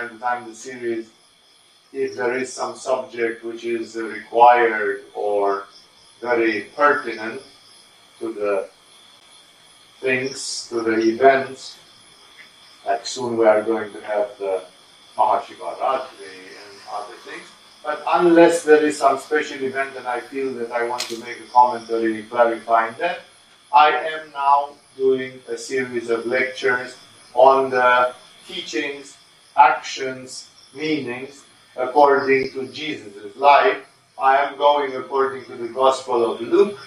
time to time the series if there is some subject which is required or very pertinent to the things, to the events. Like soon we are going to have the Mahashivaratri and other things. But unless there is some special event and I feel that I want to make a commentary clarifying that, I am now doing a series of lectures on the teachings, actions, meanings according to Jesus' life. I am going according to the Gospel of Luke.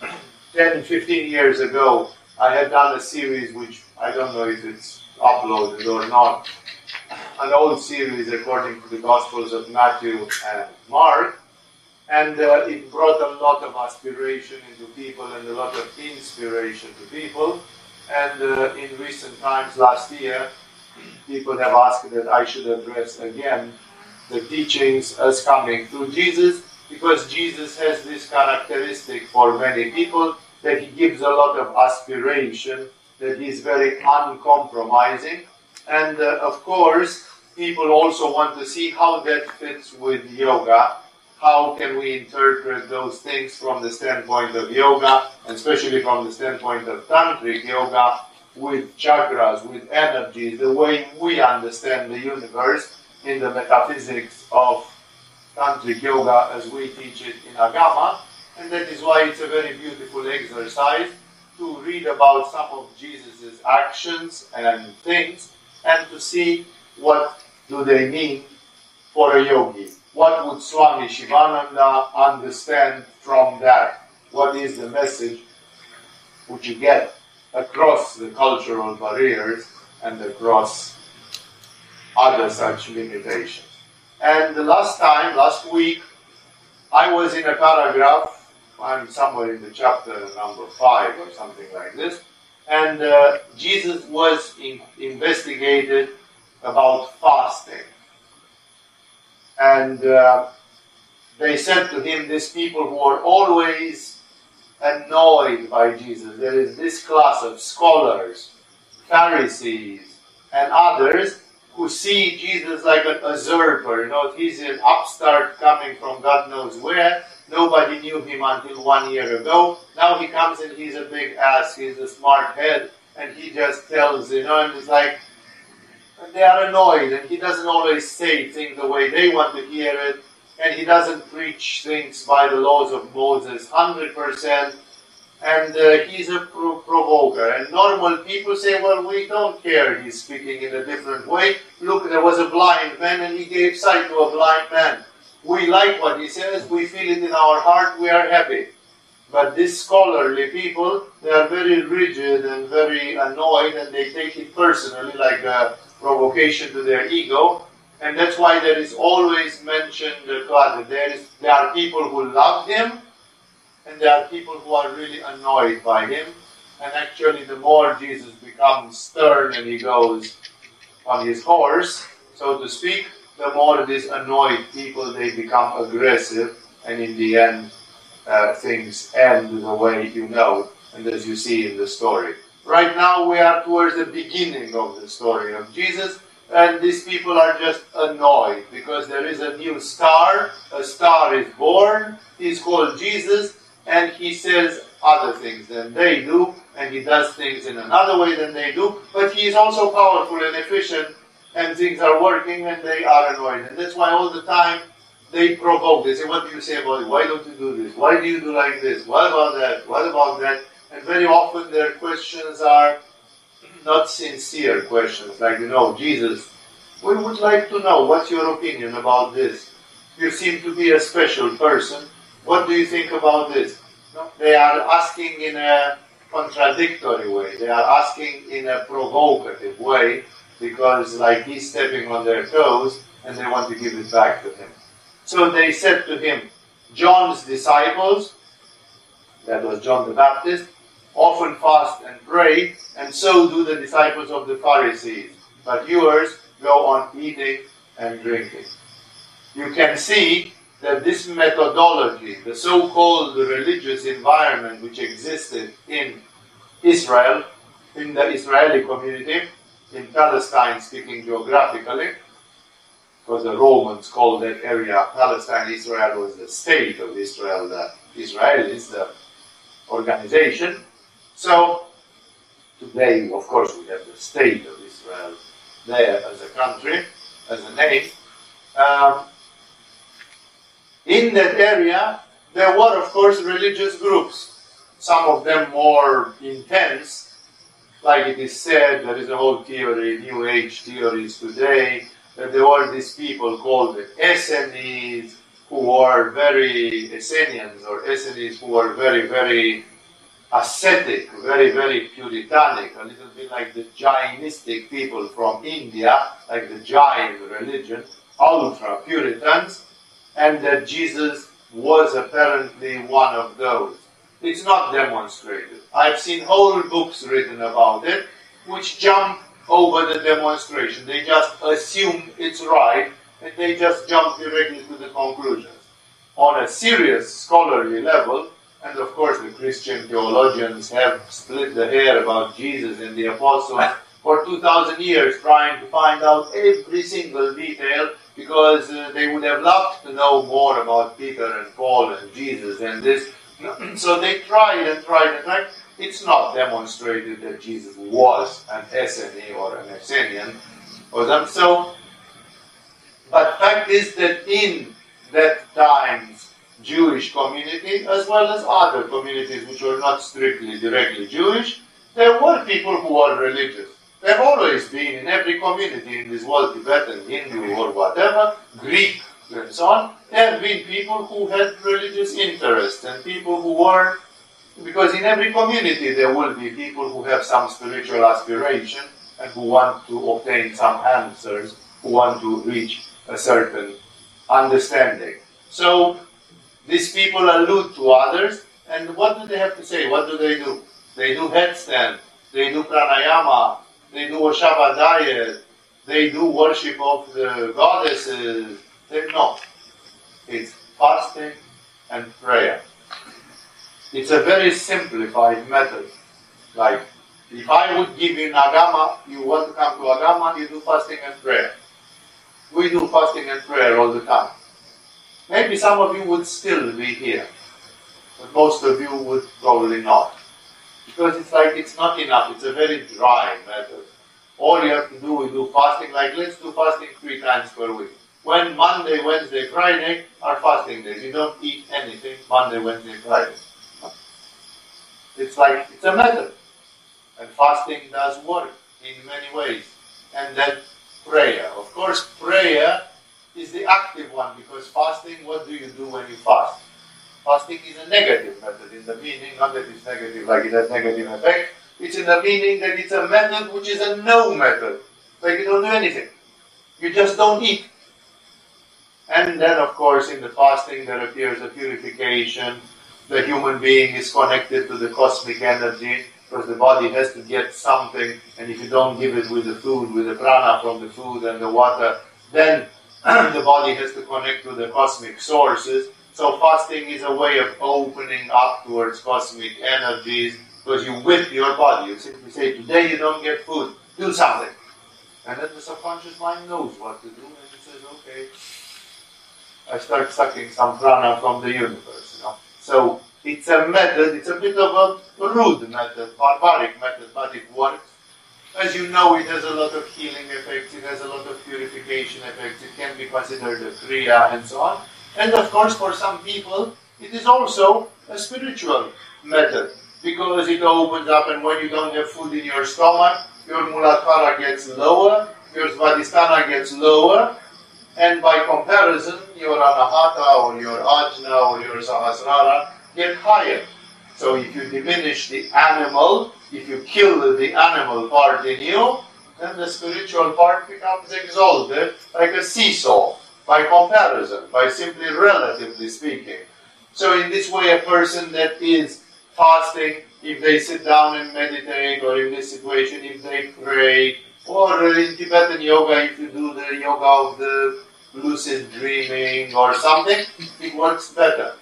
10, 15 years ago, I had done a series which I don't know if it's uploaded or not, an old series according to the Gospels of Matthew and Mark, and uh, it brought a lot of aspiration into people and a lot of inspiration to people. And uh, in recent times, last year, people have asked that I should address again the teachings as coming through Jesus, because Jesus has this characteristic for many people that he gives a lot of aspiration, that he's very uncompromising. And uh, of course, people also want to see how that fits with yoga. How can we interpret those things from the standpoint of yoga, and especially from the standpoint of tantric yoga, with chakras, with energies, the way we understand the universe in the metaphysics of tantric yoga as we teach it in Agama. And that is why it's a very beautiful exercise to read about some of Jesus' actions and things and to see what do they mean for a yogi? What would Swami Shivananda understand from that? What is the message which you get across the cultural barriers and across other such limitations? And the last time, last week, I was in a paragraph, I'm somewhere in the chapter number five or something like this, and uh, Jesus was in, investigated about fasting. And uh, they said to him, These people who are always annoyed by Jesus, there is this class of scholars, Pharisees, and others who see Jesus like an usurper. You know, he's an upstart coming from God knows where. Nobody knew him until one year ago. Now he comes and he's a big ass, he's a smart head, and he just tells, you know, and it's like, and they are annoyed, and he doesn't always say things the way they want to hear it, and he doesn't preach things by the laws of Moses 100%, and uh, he's a pro- provoker. And normal people say, well, we don't care, he's speaking in a different way. Look, there was a blind man, and he gave sight to a blind man. We like what he says, we feel it in our heart, we are happy. But these scholarly people, they are very rigid and very annoyed, and they take it personally, like a provocation to their ego. And that's why there is always mentioned God. There, is, there are people who love Him, and there are people who are really annoyed by Him. And actually, the more Jesus becomes stern and he goes on his horse, so to speak, the more these annoyed people they become aggressive, and in the end, uh, things end the way you know, and as you see in the story. Right now, we are towards the beginning of the story of Jesus, and these people are just annoyed because there is a new star. A star is born. He's called Jesus, and he says other things than they do, and he does things in another way than they do. But he is also powerful and efficient, and things are working, and they are annoyed. And that's why all the time they provoke. They say, What do you say about it? Why don't you do this? Why do you do like this? What about that? What about that? And very often their questions are not sincere questions, like, you know, Jesus, we would like to know what's your opinion about this. You seem to be a special person. What do you think about this? No, they are asking in a contradictory way. They are asking in a provocative way because, like, he's stepping on their toes and they want to give it back to him. So they said to him, John's disciples, that was John the Baptist, often fast and pray, and so do the disciples of the Pharisees. But yours go on eating and drinking. You can see that this methodology, the so called religious environment which existed in Israel, in the Israeli community, in Palestine, speaking geographically, because the Romans called that area Palestine, Israel was the state of Israel, the Israelis, the organization. So today, of course, we have the state of Israel there as a country, as a name. Um, in that area, there were, of course, religious groups, some of them more intense. Like it is said, there is a whole theory, New Age theories today, that there were these people called the Essenes, who were very Essenians or Essenes, who were very, very ascetic, very, very puritanic, a little bit like the Jainistic people from India, like the Jain religion, ultra Puritans, and that Jesus was apparently one of those. It's not demonstrated. I've seen whole books written about it, which jump over the demonstration. They just assume it's right, and they just jump directly to the conclusions. On a serious scholarly level, and of course, the Christian theologians have split the hair about Jesus and the apostles for 2,000 years, trying to find out every single detail because uh, they would have loved to know more about Peter and Paul and Jesus and this. so they tried and tried and tried. It's not demonstrated that Jesus was an Essene or an Essenian or them. So, but fact is that in that times Jewish community, as well as other communities which were not strictly directly Jewish, there were people who were religious. There have always been in every community in this world, Tibetan, Hindu, or whatever, Greek, and so on, there have been people who had religious interests and people who were, because in every community there will be people who have some spiritual aspiration and who want to obtain some answers, who want to reach a certain understanding. So these people allude to others, and what do they have to say? What do they do? They do headstand, they do pranayama, they do a Shabbat diet, they do worship of the goddesses. They, no. It's fasting and prayer. It's a very simplified method. Like, if I would give you Agama, you want to come to Agama, you do fasting and prayer. We do fasting and prayer all the time. Maybe some of you would still be here, but most of you would probably not. Because it's like it's not enough, it's a very dry method. All you have to do is do fasting, like let's do fasting three times per week. When Monday, Wednesday, Friday are fasting days. You don't eat anything Monday, Wednesday, Friday. It's like it's a method. And fasting does work in many ways. And then prayer. Of course, prayer is the active one because fasting, what do you do when you fast? Fasting is a negative method in the meaning, not that it's negative like it has negative effect, it's in the meaning that it's a method which is a no method. Like you don't do anything. You just don't eat. And then, of course, in the fasting there appears a purification. The human being is connected to the cosmic energy because the body has to get something, and if you don't give it with the food, with the prana from the food and the water, then the body has to connect to the cosmic sources. So fasting is a way of opening up towards cosmic energies because you whip your body. You simply say, today you don't get food, do something. And then the subconscious mind knows what to do and it says, okay, I start sucking some prana from the universe. You know? So it's a method, it's a bit of a rude method, barbaric method, but it works. As you know, it has a lot of healing effects, it has a lot of purification effects, it can be considered a kriya and so on. And of course, for some people, it is also a spiritual method because it opens up, and when you don't have food in your stomach, your muladhara gets lower, your svadhisthana gets lower, and by comparison, your anahata or your ajna or your sahasrara get higher. So if you diminish the animal, if you kill the animal part in you, then the spiritual part becomes exalted like a seesaw by comparison, by simply relatively speaking. So in this way, a person that is fasting, if they sit down and meditate, or in this situation, if they pray, or in Tibetan yoga, if you do the yoga of the lucid dreaming or something, it works better.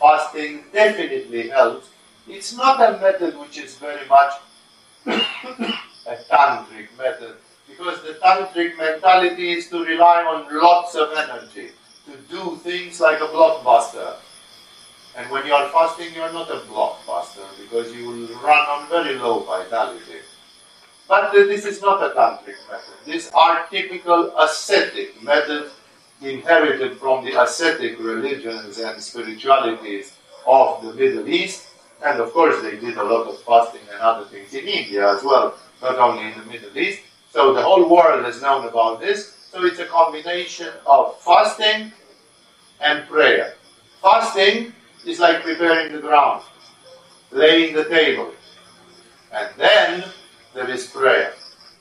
Fasting definitely helps it's not a method which is very much a tantric method Because the tantric mentality is to rely on lots of energy, to do things like a blockbuster. And when you are fasting, you are not a blockbuster because you will run on very low vitality. But this is not a tantric method. These are typical ascetic methods inherited from the ascetic religions and spiritualities of the Middle East. And of course, they did a lot of fasting and other things in India as well, not only in the Middle East. So the whole world has known about this. So it's a combination of fasting and prayer. Fasting is like preparing the ground, laying the table. And then there is prayer.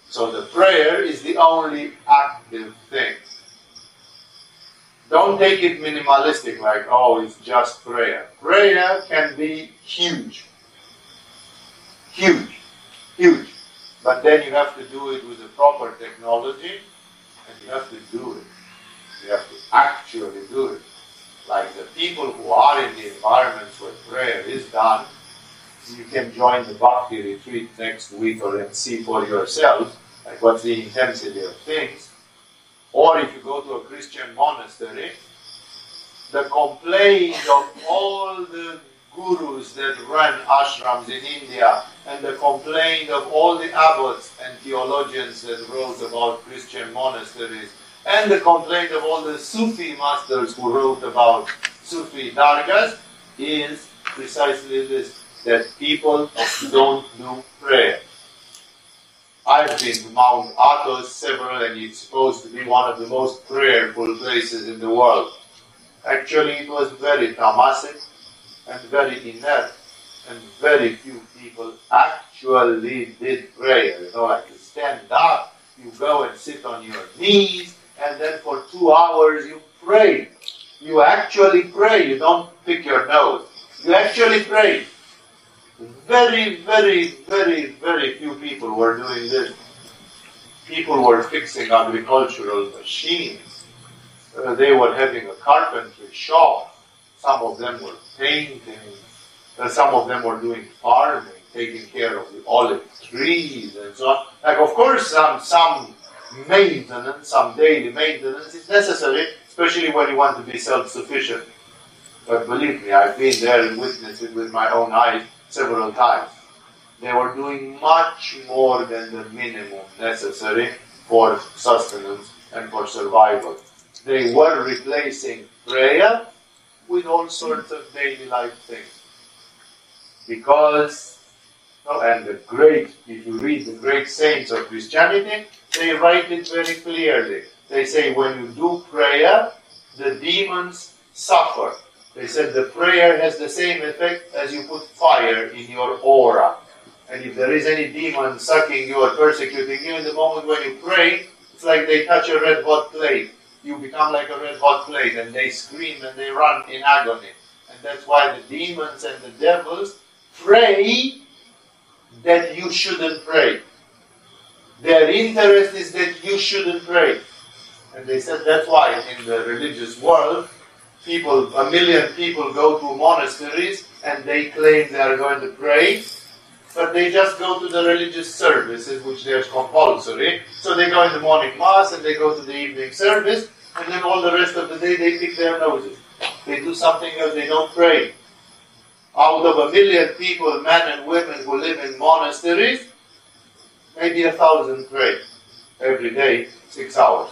So the prayer is the only active thing. Don't take it minimalistic, like, oh, it's just prayer. Prayer can be huge. Huge. Huge. But then you have to do it with the proper technology, and you have to do it. You have to actually do it. Like the people who are in the environments where prayer is done, you can join the Bhakti retreat next week or and see for yourself, like what's the intensity of things. Or if you go to a Christian monastery, the complaint of all the gurus that run ashrams in India and the complaint of all the abbots and theologians that wrote about Christian monasteries and the complaint of all the Sufi masters who wrote about Sufi dargahs is precisely this that people don't do prayer. I've been to Mount Athos several, and it's supposed to be one of the most prayerful places in the world. Actually, it was very tamasic and very inert, and very few people actually did prayer. You know, like you stand up, you go and sit on your knees, and then for two hours you pray. You actually pray. You don't pick your nose. You actually pray. Very, very, very, very few people were doing this. People were fixing agricultural machines. Uh, they were having a carpentry shop. Some of them were painting. Uh, some of them were doing farming, taking care of the olive trees and so on. Like, of course, some, some maintenance, some daily maintenance is necessary, especially when you want to be self-sufficient. But believe me, I've been there and witnessed it with my own eyes several times. They were doing much more than the minimum necessary for sustenance and for survival. They were replacing prayer with all sorts of daily life things. Because, and the great, if you read the great saints of Christianity, they write it very clearly. They say when you do prayer, the demons suffer they said the prayer has the same effect as you put fire in your aura. And if there is any demon sucking you or persecuting you, in the moment when you pray, it's like they touch a red hot plate. You become like a red hot plate, and they scream and they run in agony. And that's why the demons and the devils pray that you shouldn't pray. Their interest is that you shouldn't pray. And they said that's why in the religious world, people, a million people go to monasteries and they claim they are going to pray, but they just go to the religious services, which there's compulsory. So they go in the morning mass and they go to the evening service, and then all the rest of the day they pick their noses. They do something else, they don't pray. Out of a million people, men and women who live in monasteries, maybe a thousand pray every day, six hours.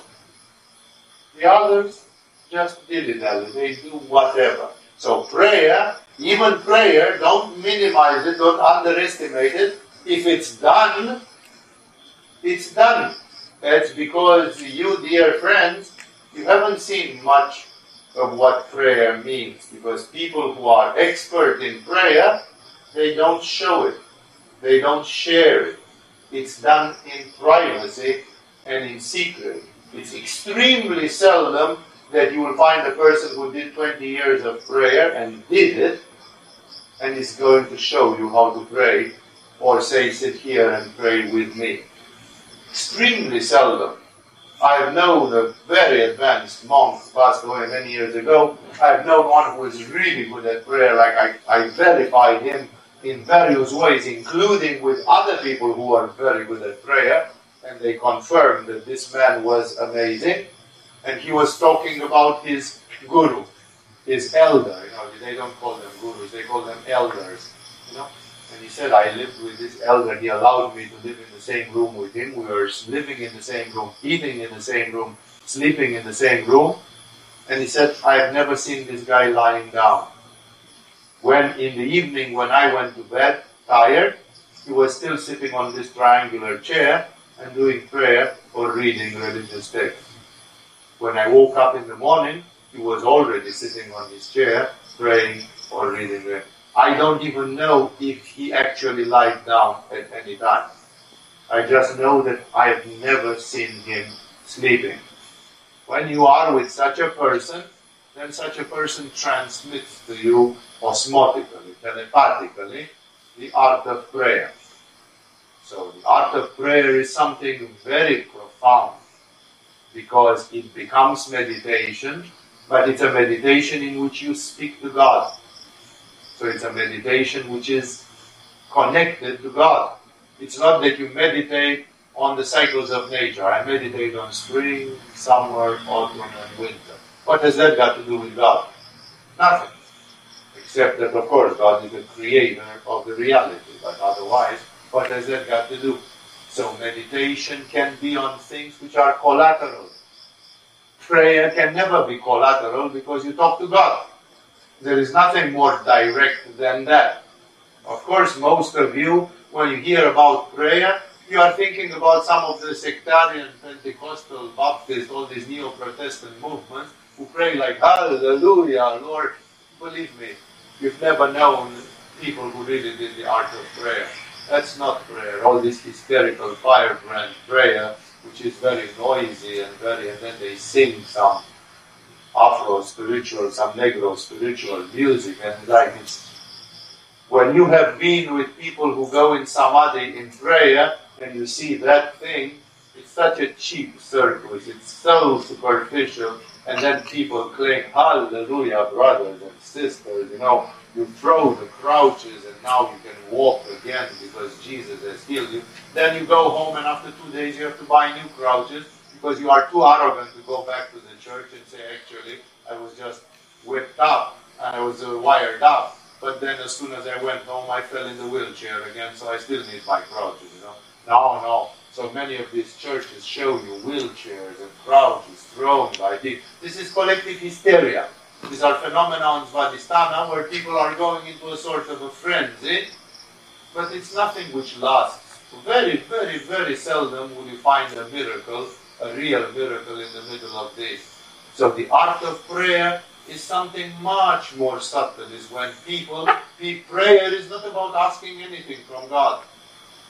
The others, just dilly-dally. They do whatever. So prayer, even prayer, don't minimize it, don't underestimate it. If it's done, it's done. That's because you, dear friends, you haven't seen much of what prayer means. Because people who are expert in prayer, they don't show it. They don't share it. It's done in privacy and in secret. It's extremely seldom that you will find a person who did 20 years of prayer and did it, and is going to show you how to pray, or say, sit here and pray with me. Extremely seldom. I've known a very advanced monk who passed away many years ago. I've known one who is really good at prayer, like I, I verified him in various ways, including with other people who are very good at prayer. and they confirmed that this man was amazing. And he was talking about his guru, his elder. You know, they don't call them gurus; they call them elders. You know. And he said, I lived with this elder. He allowed me to live in the same room with him. We were living in the same room, eating in the same room, sleeping in the same room. And he said, I have never seen this guy lying down. When in the evening, when I went to bed, tired, he was still sitting on this triangular chair and doing prayer or reading religious texts. When I woke up in the morning, he was already sitting on his chair praying or reading. I don't even know if he actually lied down at any time. I just know that I have never seen him sleeping. When you are with such a person, then such a person transmits to you osmotically, telepathically, the art of prayer. So the art of prayer is something very profound because it becomes meditation, but it's a meditation in which you speak to God. So it's a meditation which is connected to God. It's not that you meditate on the cycles of nature. I meditate on spring, summer, autumn, and winter. What has that got to do with God? Nothing. Except that, of course, God is the creator of the reality. But otherwise, what has that got to do? So meditation can be on things which are collateral. Prayer can never be collateral because you talk to God. There is nothing more direct than that. Of course, most of you, when you hear about prayer, you are thinking about some of the sectarian, Pentecostal, Baptist, all these Neo-Protestant movements who pray like, Hallelujah, Lord. Believe me, you've never known people who really did the art of prayer. That's not prayer. All this hysterical firebrand prayer, which is very noisy and very, and then they sing some Afro spiritual, some Negro spiritual music, and like it's. When you have been with people who go in samadhi in prayer, and you see that thing, it's such a cheap service. It's so superficial, and then people claim, Hallelujah, brothers and sisters, you know, you throw the crouches and now you can walk again because Jesus has healed you. Then you go home and after two days you have to buy new crouches because you are too arrogant to go back to the church and say, actually, I was just whipped up and I was uh, wired up. But then as soon as I went home, I fell in the wheelchair again, so I still need my crouches, you know. No, no. So many of these churches show you wheelchairs and crouches thrown by people. This is collective hysteria. These are phenomena in Svadhisthana where people are going into a sort of a frenzy, but it's nothing which lasts. Very, very, very seldom will you find a miracle, a real miracle in the middle of this. So the art of prayer is something much more subtle. Is when people, prayer is not about asking anything from God.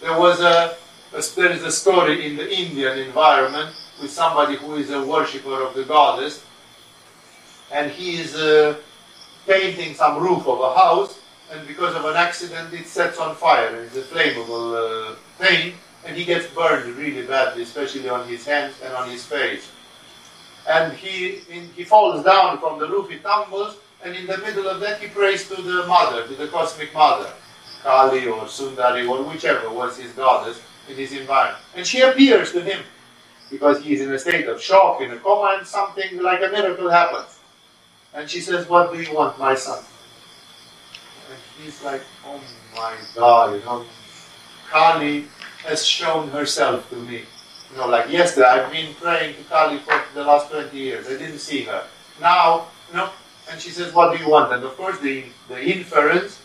There was a, a there is a story in the Indian environment with somebody who is a worshipper of the goddess, and he is uh, painting some roof of a house, and because of an accident, it sets on fire. It's a flammable uh, paint, and he gets burned really badly, especially on his hands and on his face. And he in, he falls down from the roof, he tumbles, and in the middle of that, he prays to the mother, to the cosmic mother, Kali or Sundari or whichever was his goddess in his environment. And she appears to him because he is in a state of shock, in a coma, and something like a miracle happens. And she says, What do you want, my son? And he's like, Oh my God, you know, Kali has shown herself to me. You know, like yesterday, I've been praying to Kali for the last 20 years. I didn't see her. Now, you know, and she says, What do you want? And of course, the, the inference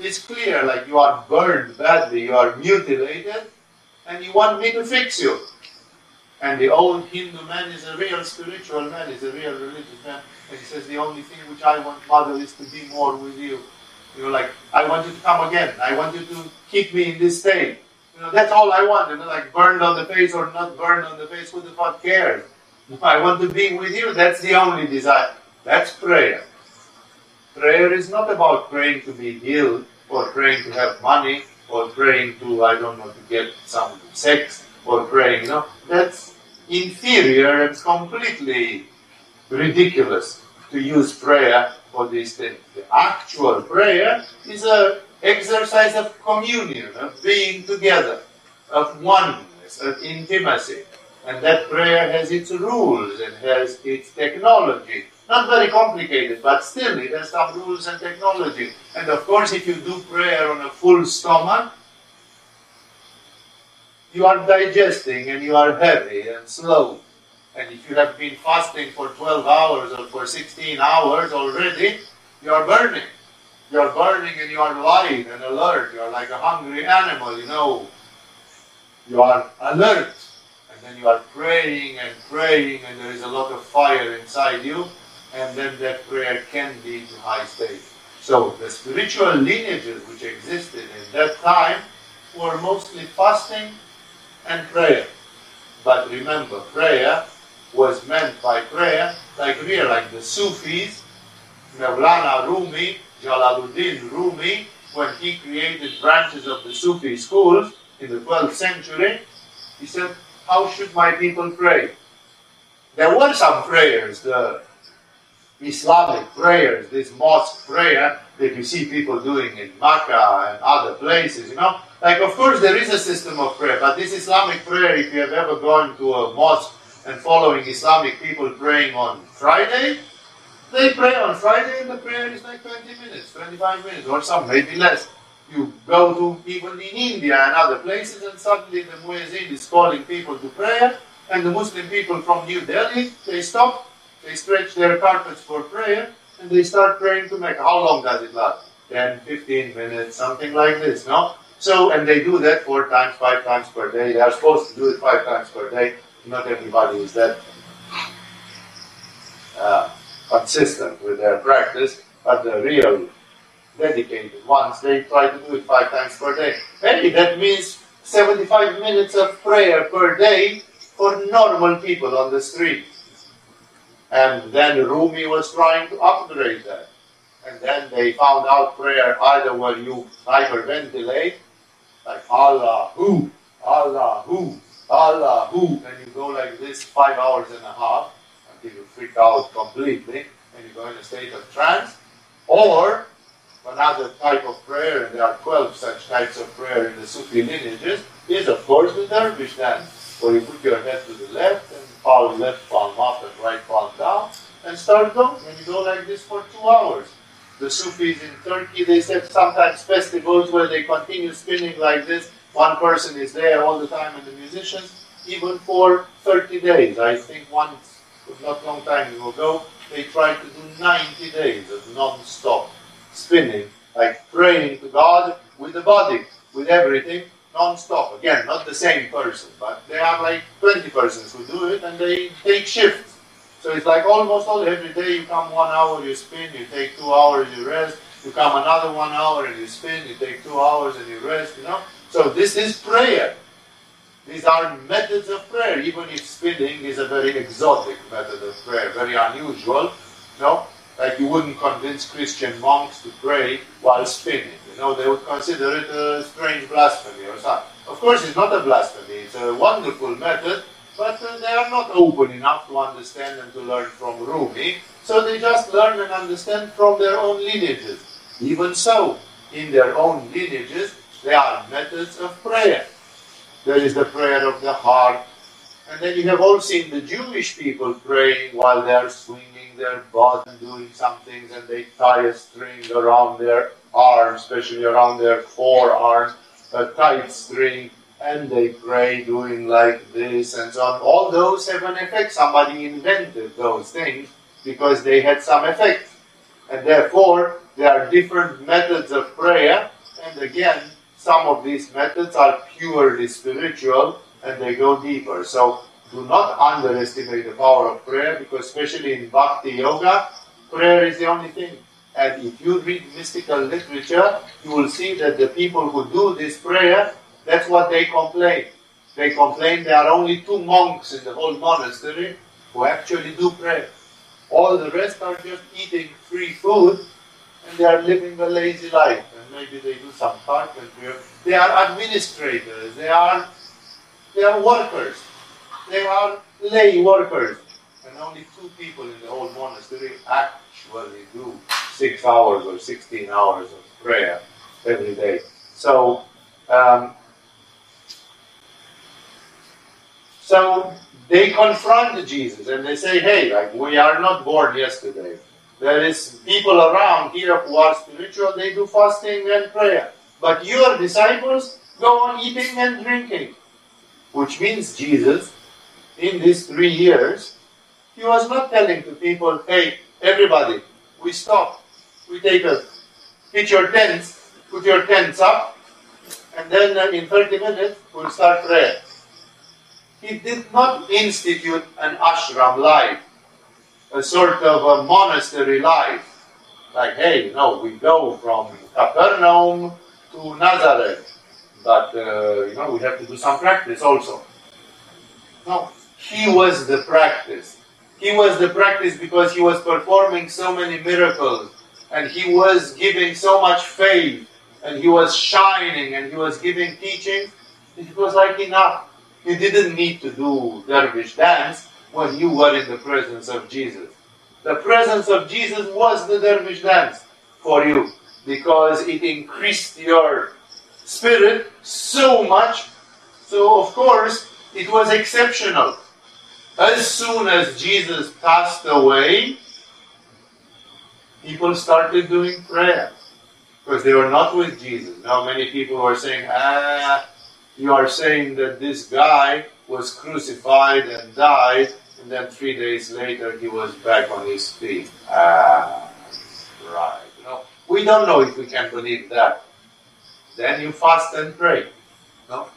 is clear like you are burned badly, you are mutilated, and you want me to fix you. And the old Hindu man is a real spiritual man, is a real religious man. He says, The only thing which I want, Mother, is to be more with you. You know, like, I want you to come again. I want you to keep me in this state. You know, that's all I want. You know, like burned on the face or not burned on the face, who the fuck cares? If I want to be with you, that's the only desire. That's prayer. Prayer is not about praying to be healed or praying to have money or praying to, I don't know, to get some sex or praying. No, that's inferior and completely ridiculous to use prayer for these things. The actual prayer is an exercise of communion, of being together, of oneness, of intimacy. And that prayer has its rules and has its technology. Not very complicated, but still it has some rules and technology. And of course, if you do prayer on a full stomach, you are digesting and you are heavy and slow. And if you have been fasting for 12 hours or for 16 hours already, you are burning. You are burning and you are alive and alert. You are like a hungry animal, you know. You are alert. And then you are praying and praying, and there is a lot of fire inside you. And then that prayer can lead to high state. So the spiritual lineages which existed in that time were mostly fasting and prayer. But remember, prayer was meant by prayer, like here, like the Sufis, Mevlana Rumi, Jalaluddin Rumi, when he created branches of the Sufi schools in the 12th century, he said, How should my people pray? There were some prayers, the Islamic prayers, this mosque prayer that you see people doing in Makkah and other places, you know. Like, of course, there is a system of prayer, but this Islamic prayer, if you have ever gone to a mosque and following Islamic people praying on Friday, they pray on Friday and the prayer is like 20 minutes, 25 minutes, or some, maybe less. You go to even in India and other places, and suddenly the muezzin is calling people to prayer, and the Muslim people from New Delhi, they stop, they stretch their carpets for prayer, and they start praying to Mecca. How long does it last? 10, 15 minutes, something like this, no? So, and they do that four times, five times per day. They are supposed to do it five times per day. Not everybody is that uh, consistent with their practice, but the real dedicated ones, they try to do it five times per day. Hey, that means 75 minutes of prayer per day for normal people on the street. And then Rumi was trying to upgrade that. And then they found out prayer either where you hyperventilate like Allah who, Allah who, Allah who, and you go like this five hours and a half until you freak out completely and you go in a state of trance, or another type of prayer, and there are 12 such types of prayer in the Sufi lineages, is of course the dervish dance, where you put your head to the left and palm left palm up and right palm down and start going, and you go like this for two hours. The Sufis in Turkey, they said sometimes festivals where they continue spinning like this. One person is there all the time, and the musicians, even for 30 days. I think once, not long time ago, they tried to do 90 days of non-stop spinning, like praying to God with the body, with everything, non-stop. Again, not the same person, but there are like 20 persons who do it, and they take shifts. So it's like almost all every day you come one hour, you spin, you take two hours, you rest, you come another one hour and you spin, you take two hours and you rest, you know. So this is prayer. These are methods of prayer, even if spinning is a very exotic method of prayer, very unusual. Know, like you wouldn't convince Christian monks to pray while spinning. You know, they would consider it a strange blasphemy or something. Of course, it's not a blasphemy. It's a wonderful method but uh, they are not open enough to understand and to learn from Rumi, so they just learn and understand from their own lineages. Even so, in their own lineages, there are methods of prayer. There is the prayer of the heart, and then you have all seen the Jewish people praying while they are swinging their butt and doing some things, and they tie a string around their arm, especially around their forearm, a tight string, and they pray doing like this and so on. All those have an effect. Somebody invented those things because they had some effect. And therefore, there are different methods of prayer. And again, some of these methods are purely spiritual and they go deeper. So do not underestimate the power of prayer because, especially in Bhakti Yoga, prayer is the only thing. And if you read mystical literature, you will see that the people who do this prayer that's what they complain. They complain there are only two monks in the whole monastery who actually do prayer. All the rest are just eating free food and they are living a lazy life. Maybe they do some carpentry. They are administrators. They are they are workers. They are lay workers. And only two people in the whole monastery actually do six hours or 16 hours of prayer every day. So um, So they confront Jesus and they say, hey, like we are not born yesterday. There is people around here who are spiritual, they do fasting and prayer. But your disciples go on eating and drinking. Which means Jesus, in these three years, he was not telling to people, hey, everybody, we stop. We take a, pitch your tents, put your tents up, and then uh, in 30 minutes we'll start prayer. He did not institute an ashram life, a sort of a monastery life. Like, hey, know, we go from Capernaum to Nazareth, but, uh, you know, we have to do some practice also. No, he was the practice. He was the practice because he was performing so many miracles and he was giving so much faith and he was shining and he was giving teaching. It was like enough. You didn't need to do dervish dance when you were in the presence of Jesus. The presence of Jesus was the dervish dance for you because it increased your spirit so much. So, of course, it was exceptional. As soon as Jesus passed away, people started doing prayer because they were not with Jesus. Now, many people were saying, ah, you are saying that this guy was crucified and died, and then three days later he was back on his feet. Ah, right. You know, we don't know if we can believe that. Then you fast and pray. No?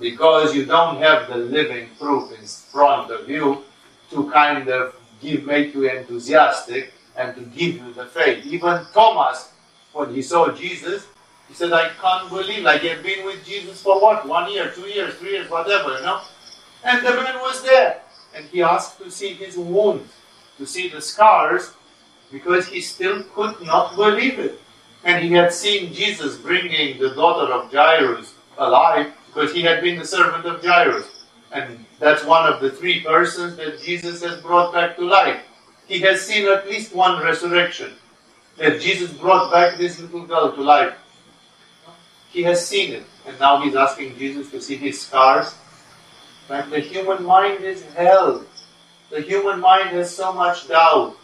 Because you don't have the living proof in front of you to kind of give, make you enthusiastic and to give you the faith. Even Thomas, when he saw Jesus, he said, I can't believe, like had been with Jesus for what? One year, two years, three years, whatever, you know? And the man was there. And he asked to see his wounds, to see the scars, because he still could not believe it. And he had seen Jesus bringing the daughter of Jairus alive, because he had been the servant of Jairus. And that's one of the three persons that Jesus has brought back to life. He has seen at least one resurrection. That Jesus brought back this little girl to life. He has seen it. And now he's asking Jesus to see his scars. But the human mind is hell. The human mind has so much doubt.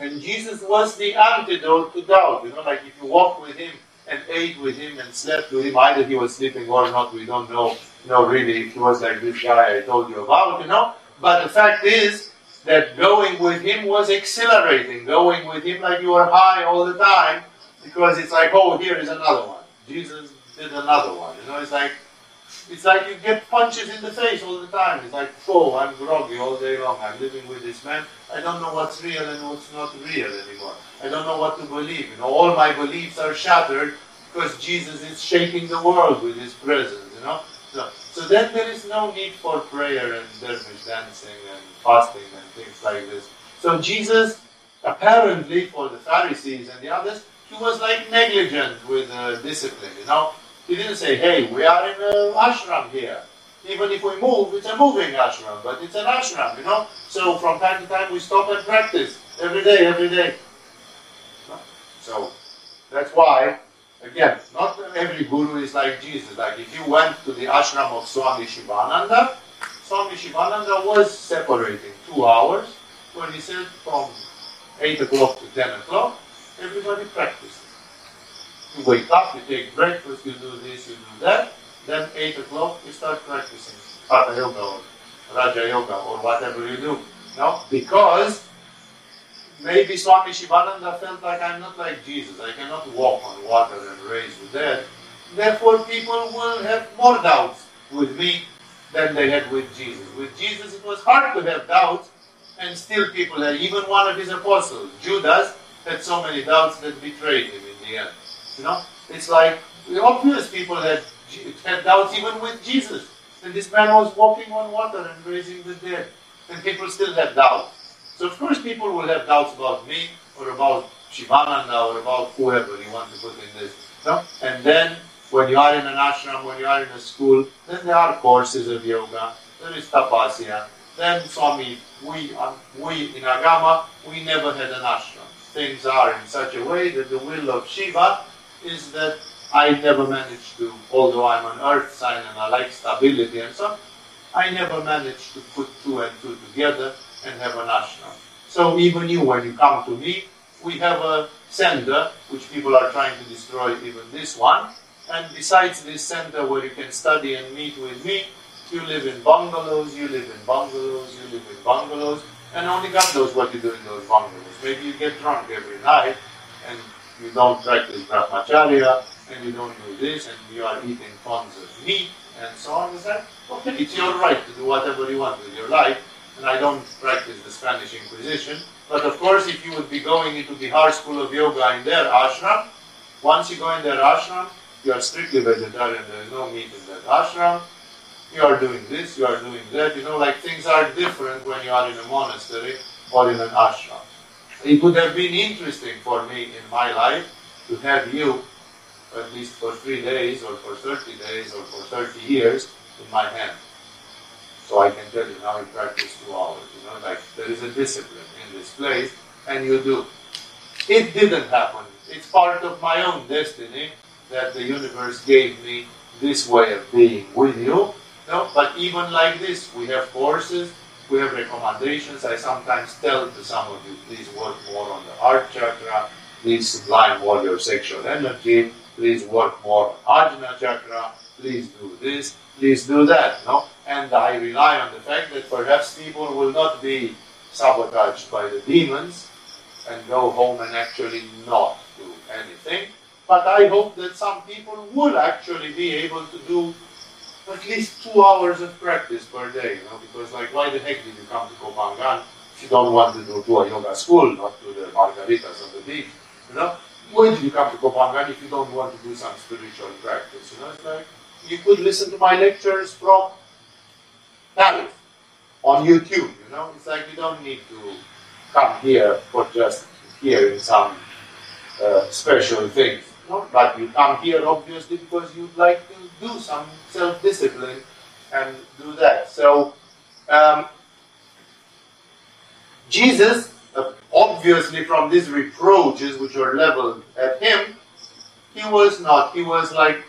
And Jesus was the antidote to doubt. You know, like if you walk with him and ate with him and slept with him, either he was sleeping or not, we don't know. Know, really, if he was like this guy I told you about, you know. But the fact is that going with him was exhilarating. Going with him like you were high all the time, because it's like, oh, here is another one. Jesus did another one. You know, it's like it's like you get punches in the face all the time. It's like, oh, I'm groggy all day long. I'm living with this man. I don't know what's real and what's not real anymore. I don't know what to believe. You know, all my beliefs are shattered because Jesus is shaking the world with his presence. You know, so so then there is no need for prayer and dervish dancing and fasting and things like this. So Jesus, apparently, for the Pharisees and the others, he was like negligent with uh, discipline. You know, he didn't say, hey, we are in an ashram here. Even if we move, it's a moving ashram, but it's an ashram, you know? So from time to time we stop and practice. Every day, every day. So that's why, again, not every guru is like Jesus. Like if you went to the ashram of Swami Shivananda, Swami Shivananda was separating two hours when he said from 8 o'clock to 10 o'clock, everybody practiced. You wake up, you take breakfast, you do this, you do that. Then 8 o'clock, you start practicing Hatha Yoga or Raja Yoga or whatever you do. No? Because maybe Swami Shivananda felt like I'm not like Jesus. I cannot walk on water and raise the dead. Therefore, people will have more doubts with me than they had with Jesus. With Jesus, it was hard to have doubts, and still people had. Even one of his apostles, Judas, had so many doubts that betrayed him in the end. You know, it's like the obvious people had, had doubts even with Jesus. And this man was walking on water and raising the dead. And people still had doubts. So of course people will have doubts about me or about Shivananda or about whoever you want to put in this. No? And then when you are in an ashram, when you are in a school, then there are courses of yoga. There is tapasya. Then Swami, we, uh, we in Agama, we never had an ashram. Things are in such a way that the will of Shiva is that I never managed to, although I'm an earth sign and I like stability and so on, I never managed to put two and two together and have an ashram. So even you, when you come to me, we have a center which people are trying to destroy, even this one. And besides this center where you can study and meet with me, you live in bungalows, you live in bungalows, you live in bungalows, and only God knows what you do in those bungalows. Maybe you get drunk every night and you don't practice brahmacharya and you don't do this and you are eating tons of meat and so on. Is that okay? It's your right to do whatever you want with your life. And I don't practice the Spanish Inquisition. But of course, if you would be going into the Bihar School of Yoga in their ashram, once you go in their ashram, you are strictly vegetarian. There is no meat in that ashram. You are doing this, you are doing that. You know, like things are different when you are in a monastery or in an ashram. It would have been interesting for me in my life to have you, at least for three days or for 30 days or for 30 years, in my hand. So I can tell you now you practice two hours. You know, like there is a discipline in this place, and you do. It didn't happen. It's part of my own destiny that the universe gave me this way of being with you. No, but even like this, we have courses, we have recommendations. I sometimes tell to some of you, please work more on the heart chakra, please sublime all your sexual energy, please work more on Ajna chakra, please do this, please do that. No? And I rely on the fact that perhaps people will not be sabotaged by the demons and go home and actually not do anything. But I hope that some people will actually be able to do at least two hours of practice per day, you know, because like why the heck did you come to Koh Phangan if you don't want to go to a yoga school, not to the margaritas on the beach, you know? Why did you come to Koh Phangan if you don't want to do some spiritual practice? You know, it's like you could listen to my lectures from Paris on YouTube, you know? It's like you don't need to come here for just hearing some uh, special things. No? But you come here obviously because you'd like to do some self-discipline and do that. So um, Jesus, uh, obviously from these reproaches which were leveled at him, he was not. He was like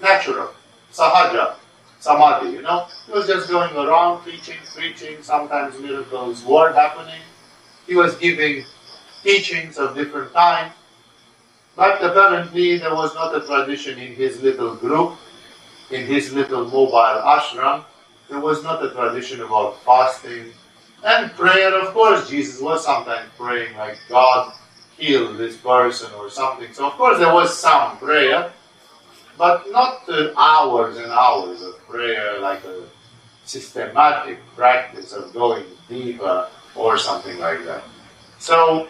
natural, sahaja, samadhi. You know, he was just going around preaching, preaching. Sometimes miracles were happening. He was giving teachings of different kinds. But apparently there was not a tradition in his little group, in his little mobile ashram. There was not a tradition about fasting and prayer. Of course, Jesus was sometimes praying like, God, heal this person or something. So of course there was some prayer, but not uh, hours and hours of prayer like a systematic practice of going deeper or something like that. So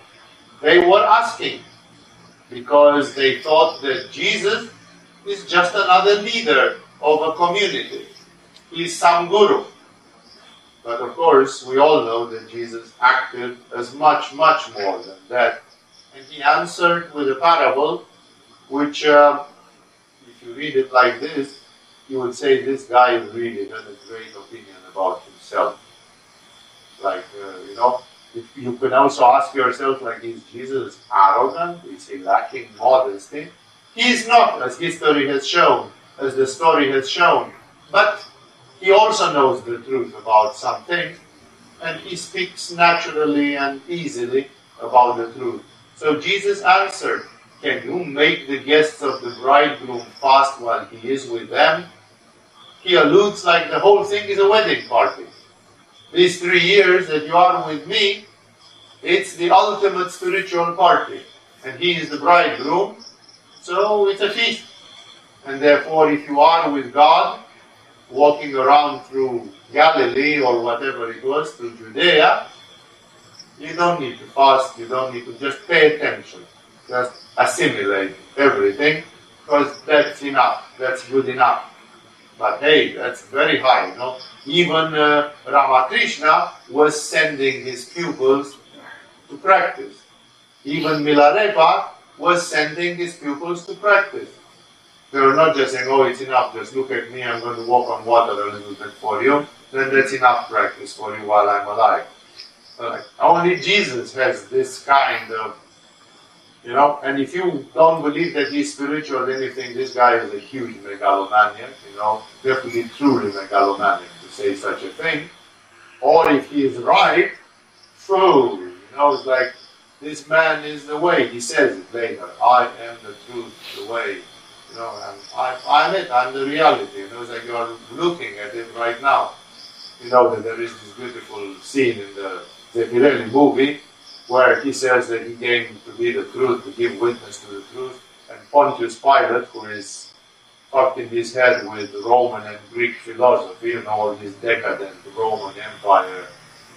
they were asking, because they thought that Jesus is just another leader of a community. He's some guru. But of course, we all know that Jesus acted as much, much more than that. And he answered with a parable, which, uh, if you read it like this, you would say this guy really had a great opinion about himself. Like, uh, you know, you can also ask yourself, like, is Jesus arrogant? Is he lacking modesty? He is not, as history has shown, as the story has shown. But he also knows the truth about some things, and he speaks naturally and easily about the truth. So Jesus answered, Can you make the guests of the bridegroom fast while he is with them? He alludes like the whole thing is a wedding party. These three years that you are with me, it's the ultimate spiritual party. And he is the bridegroom, so it's a feast. And therefore, if you are with God, walking around through Galilee or whatever it was, through Judea, you don't need to fast, you don't need to just pay attention. Just assimilate everything, because that's enough, that's good enough. But hey, that's very high, you know. Even uh, Ramakrishna was sending his pupils to practice. Even Milarepa was sending his pupils to practice. They were not just saying, oh, it's enough, just look at me, I'm going to walk on water a little bit for you, then that's enough practice for you while I'm alive. Only Jesus has this kind of, you know, and if you don't believe that he's spiritual or anything, this guy is a huge megalomaniac, you know. You have to be truly megalomaniac to say such a thing. Or if he is right, true. You know, it's like this man is the way. He says it later. I am the truth, the way. You know, I'm, I'm it. I'm the reality. You know, it's like you are looking at it right now. You know that there is this beautiful scene in the Zeffirelli movie where he says that he came to be the truth, to give witness to the truth. And Pontius Pilate, who is fucked in his head with Roman and Greek philosophy, you know, all this decadent Roman Empire,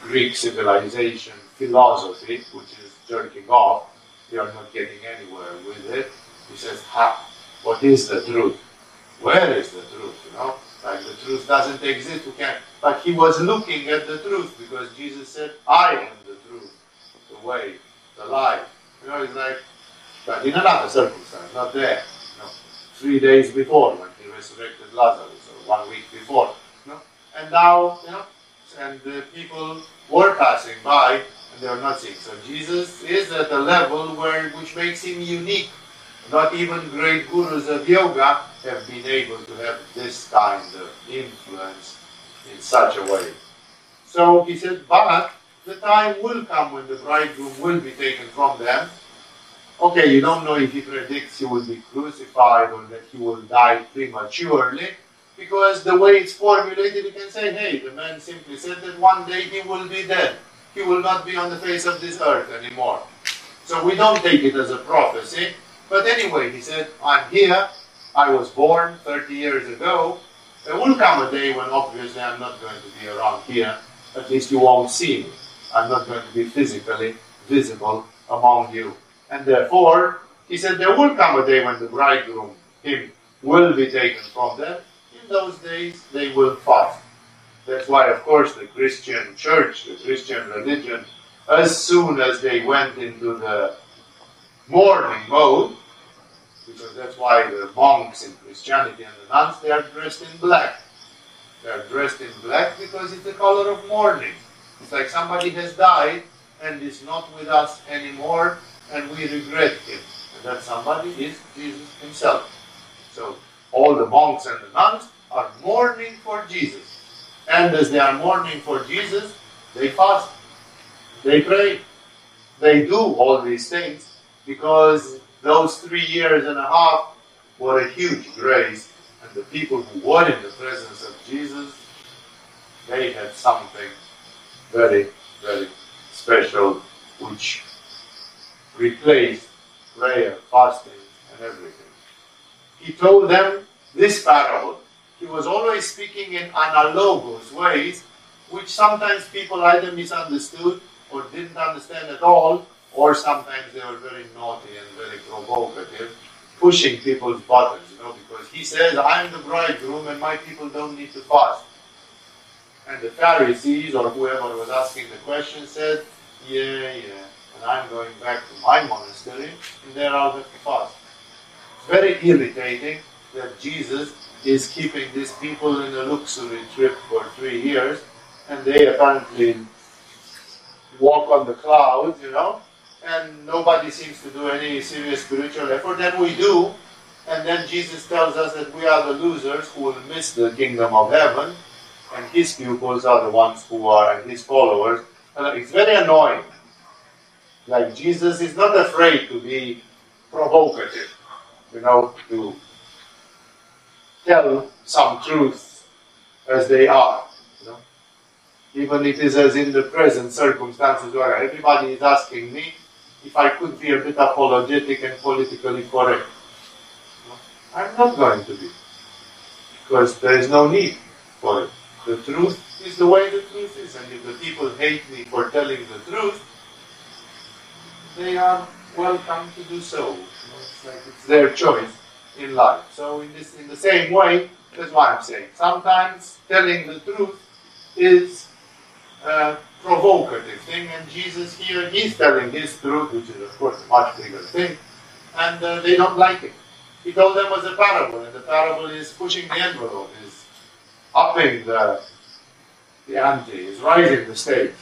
Greek civilization philosophy, which is jerking off, you are not getting anywhere with it. He says, ha, what is the truth? Where is the truth, you know? Like the truth doesn't exist, we can't. But he was looking at the truth because Jesus said, I am way, the life. You know, it's like, but in another circumstance, not there three days before when he resurrected Lazarus, or one week before. You know? And now, you know, and the people were passing by and they were not seeing. So Jesus is at a level where which makes him unique. Not even great gurus of yoga have been able to have this kind of influence in such a way. So he said, but the time will come when the bridegroom will be taken from them okay, you don't know if he predicts he will be crucified or that he will die prematurely, because the way it's formulated, you can say, hey, the man simply said that one day he will be dead. He will not be on the face of this earth anymore. So we don't take it as a prophecy. But anyway, he said, I'm here. I was born 30 years ago. There will come a day when obviously I'm not going to be around here. At least you won't see me. I'm not going to be physically visible among you. And therefore, he said, there will come a day when the bridegroom, him, will be taken from them. In those days, they will fast. That's why, of course, the Christian church, the Christian religion, as soon as they went into the mourning mode, because that's why the monks in Christianity and the nuns, they are dressed in black. They are dressed in black because it's the color of mourning. It's like somebody has died and is not with us anymore, and we regret him. And that somebody is Jesus himself. So all the monks and the nuns are mourning for Jesus. And as they are mourning for Jesus, they fast, they pray, they do all these things because those three years and a half were a huge grace. And the people who were in the presence of Jesus, they had something very, very special which replaced prayer, fasting, and everything. He told them this parable. He was always speaking in analogous ways, which sometimes people either misunderstood or didn't understand at all, or sometimes they were very naughty and very provocative, pushing people's buttons, you know, because he says, I'm the bridegroom and my people don't need to fast. And the Pharisees or whoever was asking the question said, Yeah, yeah, and I'm going back to my monastery, and there I'll have to fast. It's very irritating that Jesus is keeping these people in a luxury trip for three years, and they apparently walk on the clouds, you know, and nobody seems to do any serious spiritual effort. Then we do, and then Jesus tells us that we are the losers who will miss the kingdom of heaven, and his pupils are the ones who are, and his followers. And it's very annoying like Jesus is not afraid to be provocative, you know, to tell some truth as they are. You know? Even if it is as in the present circumstances where everybody is asking me if I could be a bit apologetic and politically correct. You know? I'm not going to be. Because there is no need for it. The truth is the way the truth is. And if the people hate me for telling the truth, they are welcome to do so. You know, it's like it's their choice in life. So in this, in the same way, that's what I'm saying. Sometimes telling the truth is a provocative thing, and Jesus here, he's telling his truth, which is of course a much bigger thing, and uh, they don't like it. He told them as a parable, and the parable is pushing the envelope, is upping the, the ante, is rising the stakes.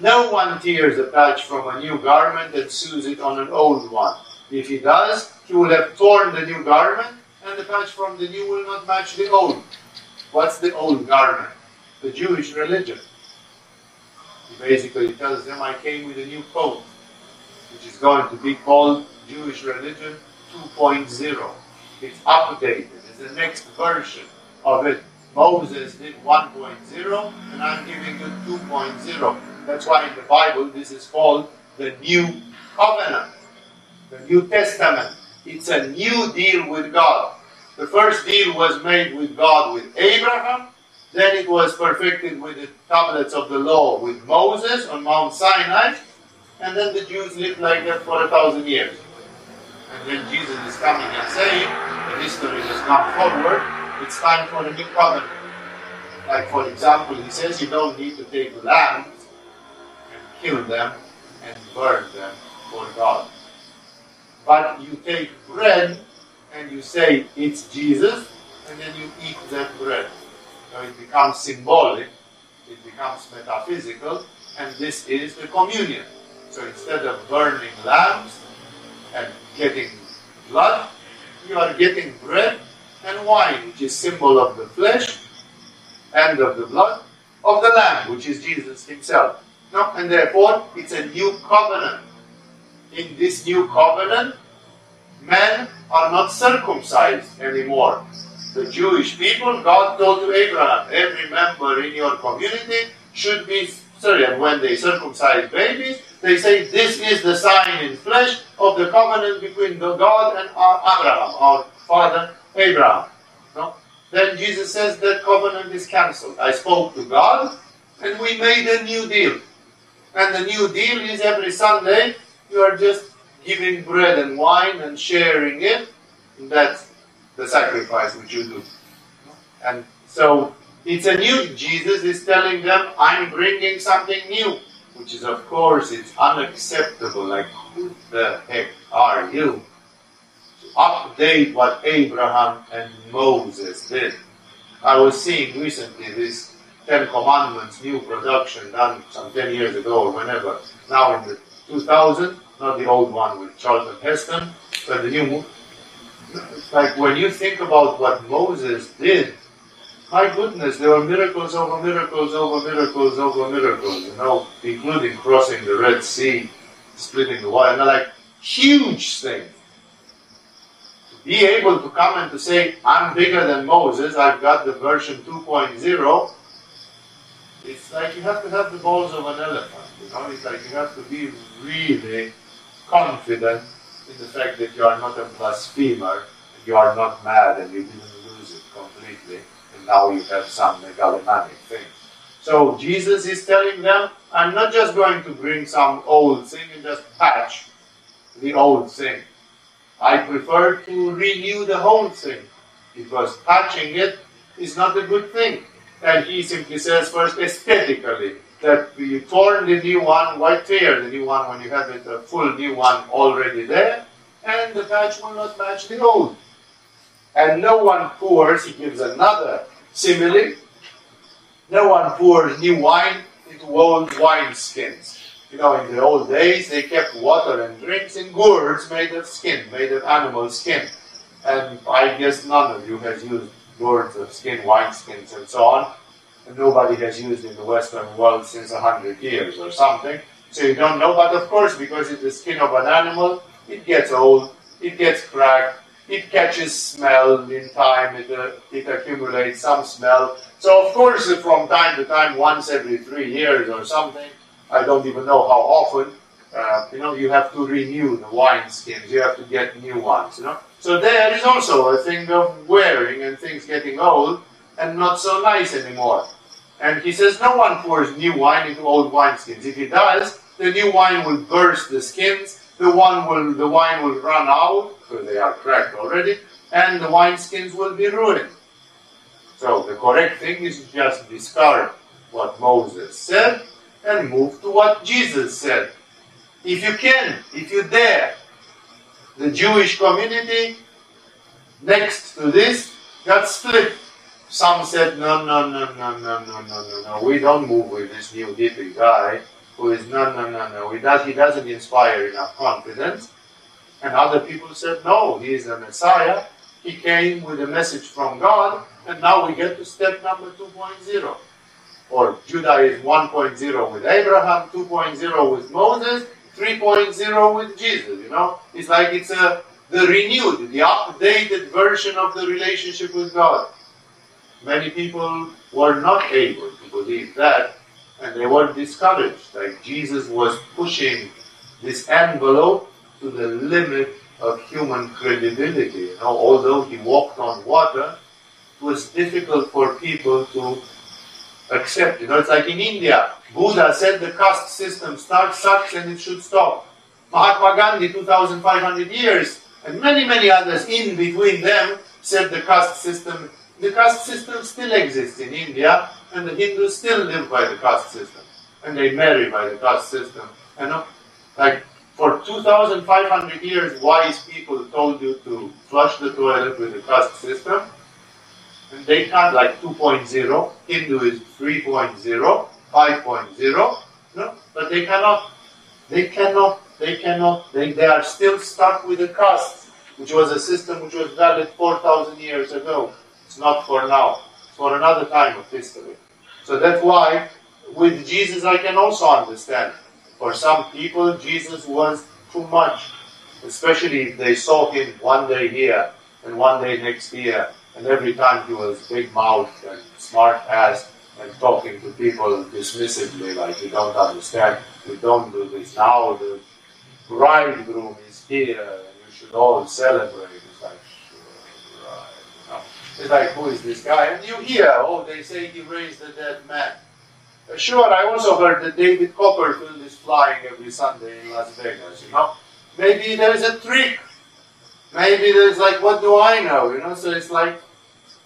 No one tears a patch from a new garment and sews it on an old one. If he does, he will have torn the new garment, and the patch from the new will not match the old. What's the old garment? The Jewish religion. He basically tells them, I came with a new code, which is going to be called Jewish religion 2.0. It's updated. It's the next version of it. Moses did 1.0, and I'm giving you 2.0. That's why in the Bible this is called the New Covenant, the New Testament. It's a new deal with God. The first deal was made with God with Abraham, then it was perfected with the tablets of the law with Moses on Mount Sinai, and then the Jews lived like that for a thousand years. And then Jesus is coming and saying, the history has not forward, it's time for a new covenant. Like, for example, he says you don't need to take lambs and kill them and burn them for God. But you take bread and you say it's Jesus, and then you eat that bread. So it becomes symbolic, it becomes metaphysical, and this is the communion. So instead of burning lambs and getting blood, you are getting bread and wine, which is symbol of the flesh and of the blood of the Lamb, which is Jesus Himself. No? And therefore, it's a new covenant. In this new covenant, men are not circumcised anymore. The Jewish people, God told to Abraham, every member in your community should be sorry, and when they circumcise babies, they say this is the sign in flesh of the covenant between the God and our Abraham, our father Abraham. No? Then Jesus says that covenant is cancelled. I spoke to God and we made a new deal. And the new deal is every Sunday you are just giving bread and wine and sharing it. And that's the sacrifice which you do. And so it's a new Jesus is telling them, I'm bringing something new. Which is of course it's unacceptable. Like who the heck are you? Update what Abraham and Moses did. I was seeing recently this Ten Commandments new production done some 10 years ago or whenever, now in the 2000, not the old one with Charlton Heston, but the new one. Like when you think about what Moses did, my goodness, there were miracles over miracles over miracles over miracles, you know, including crossing the Red Sea, splitting the water, and like huge things be able to come and to say, I'm bigger than Moses, I've got the version 2.0, it's like you have to have the balls of an elephant. You know, it's like you have to be really confident in the fact that you are not a blasphemer, you are not mad and you didn't lose it completely, and now you have some megalomaniac thing. So Jesus is telling them, I'm not just going to bring some old thing and just patch the old thing. I prefer to renew the whole thing because patching it is not a good thing. And he simply says first aesthetically that you torn the new one, why tear the new one when you have it a full new one already there, and the patch will not match the old. And no one pours, he gives another simile, no one pours new wine into old wine skins. You know, in the old days, they kept water and drinks in gourds made of skin, made of animal skin. And I guess none of you has used gourds of skin, wine skins, and so on. And nobody has used in the Western world since a hundred years or something. So you don't know, but of course, because it's the skin of an animal, it gets old, it gets cracked, it catches smell in time, it, uh, it accumulates some smell. So of course, from time to time, once every three years or something, I don't even know how often. Uh, you know, you have to renew the wine skins. You have to get new ones. You know, so there is also a thing of wearing and things getting old and not so nice anymore. And he says no one pours new wine into old wineskins. If he does, the new wine will burst the skins. The one will, the wine will run out because they are cracked already, and the wineskins will be ruined. So the correct thing is just discard what Moses said and move to what Jesus said. If you can, if you dare, the Jewish community next to this got split. Some said, no, no, no, no, no, no, no, no, no, we don't move with this new hippie guy who is, no, no, no, no, he, does, he doesn't inspire enough confidence. And other people said, no, he is a Messiah, he came with a message from God, and now we get to step number 2.0. Or Judaism 1.0 with Abraham, 2.0 with Moses, 3.0 with Jesus. You know, it's like it's a the renewed, the updated version of the relationship with God. Many people were not able to believe that, and they were discouraged. Like Jesus was pushing this envelope to the limit of human credibility. You know, although he walked on water, it was difficult for people to accept. You know, it's like in India, Buddha said the caste system starts, sucks, and it should stop. Mahatma Gandhi, 2,500 years, and many, many others in between them said the caste system. The caste system still exists in India, and the Hindus still live by the caste system, and they marry by the caste system. You know, like for 2,500 years, wise people told you to flush the toilet with the caste system, they can't like 2.0. Hindu is 3.0, 5.0, no, but they cannot. They cannot they cannot, they, they are still stuck with the caste, which was a system which was valid 4,000 years ago. It's not for now, it's for another time of history. So that's why with Jesus I can also understand. For some people, Jesus was too much, especially if they saw him one day here and one day next year, and every time he was big mouthed and smart ass and talking to people dismissively, like you don't understand, you don't do this now, the bridegroom is here and you should all celebrate. It's like. You know? It's like, who is this guy? And you hear, oh, they say he raised a dead man. Uh, sure, I also heard that David Copperfield is flying every Sunday in Las Vegas, you know. Maybe there's a trick. Maybe there's like, what do I know, you know? So it's like,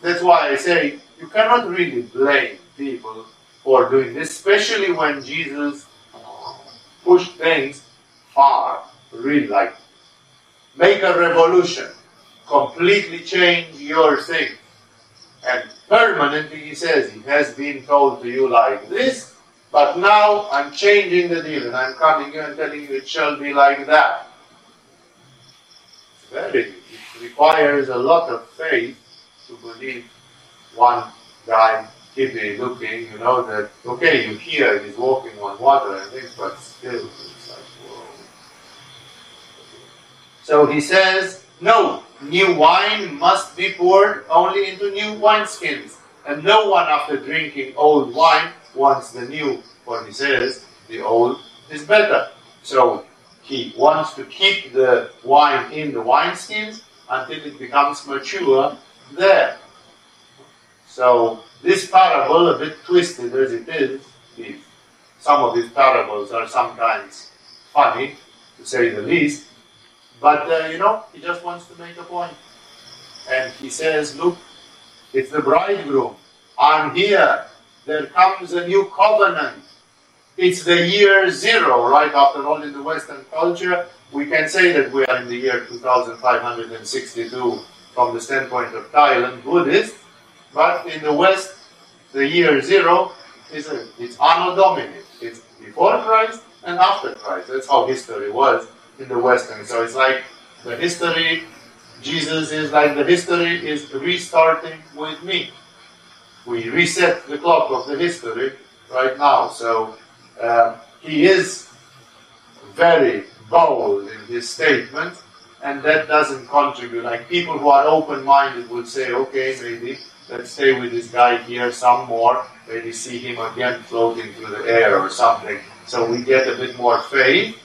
that's why I say, you cannot really blame people for doing this, especially when Jesus pushed things far, really like make a revolution, completely change your thing. And permanently, he says, it has been told to you like this, but now I'm changing the deal and I'm coming here and telling you it shall be like that. Very, it requires a lot of faith to believe one guy hippie looking, you know, that, okay, you hear he's walking on water and things, but still, So he says, no, new wine must be poured only into new wineskins. And no one after drinking old wine wants the new, for he says, the old is better. So he wants to keep the wine in the wineskins until it becomes mature there. So this parable, a bit twisted as it is, if some of these parables are sometimes funny, to say the least, but, uh, you know, he just wants to make a point. And he says, look, it's the bridegroom. I'm here. There comes a new covenant. It's the year zero, right? After all, in the Western culture, we can say that we are in the year 2562 from the standpoint of Thailand Buddhist. But in the West, the year zero is a, it's Anno Domini. It's before Christ and after Christ. That's how history was in the Western. So it's like the history, Jesus is like the history is restarting with me. We reset the clock of the history right now. So uh, he is very bold in his statement, and that doesn't contribute. Like people who are open minded would say, okay, maybe let's stay with this guy here some more, maybe see him again floating through the air or something. So we get a bit more faith.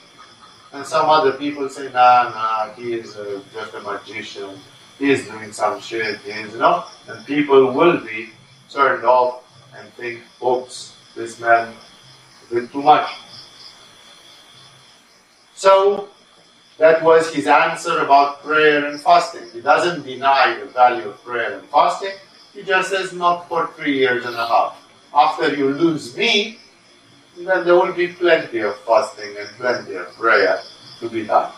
And some other people say, nah, nah, he is uh, just a magician. He is doing some shit, he is, you know? And people will be turned off and think, oops, this man did too much. So, that was his answer about prayer and fasting. He doesn't deny the value of prayer and fasting. He just says, not for three years and a half. After you lose me, then there will be plenty of fasting and plenty of prayer to be done.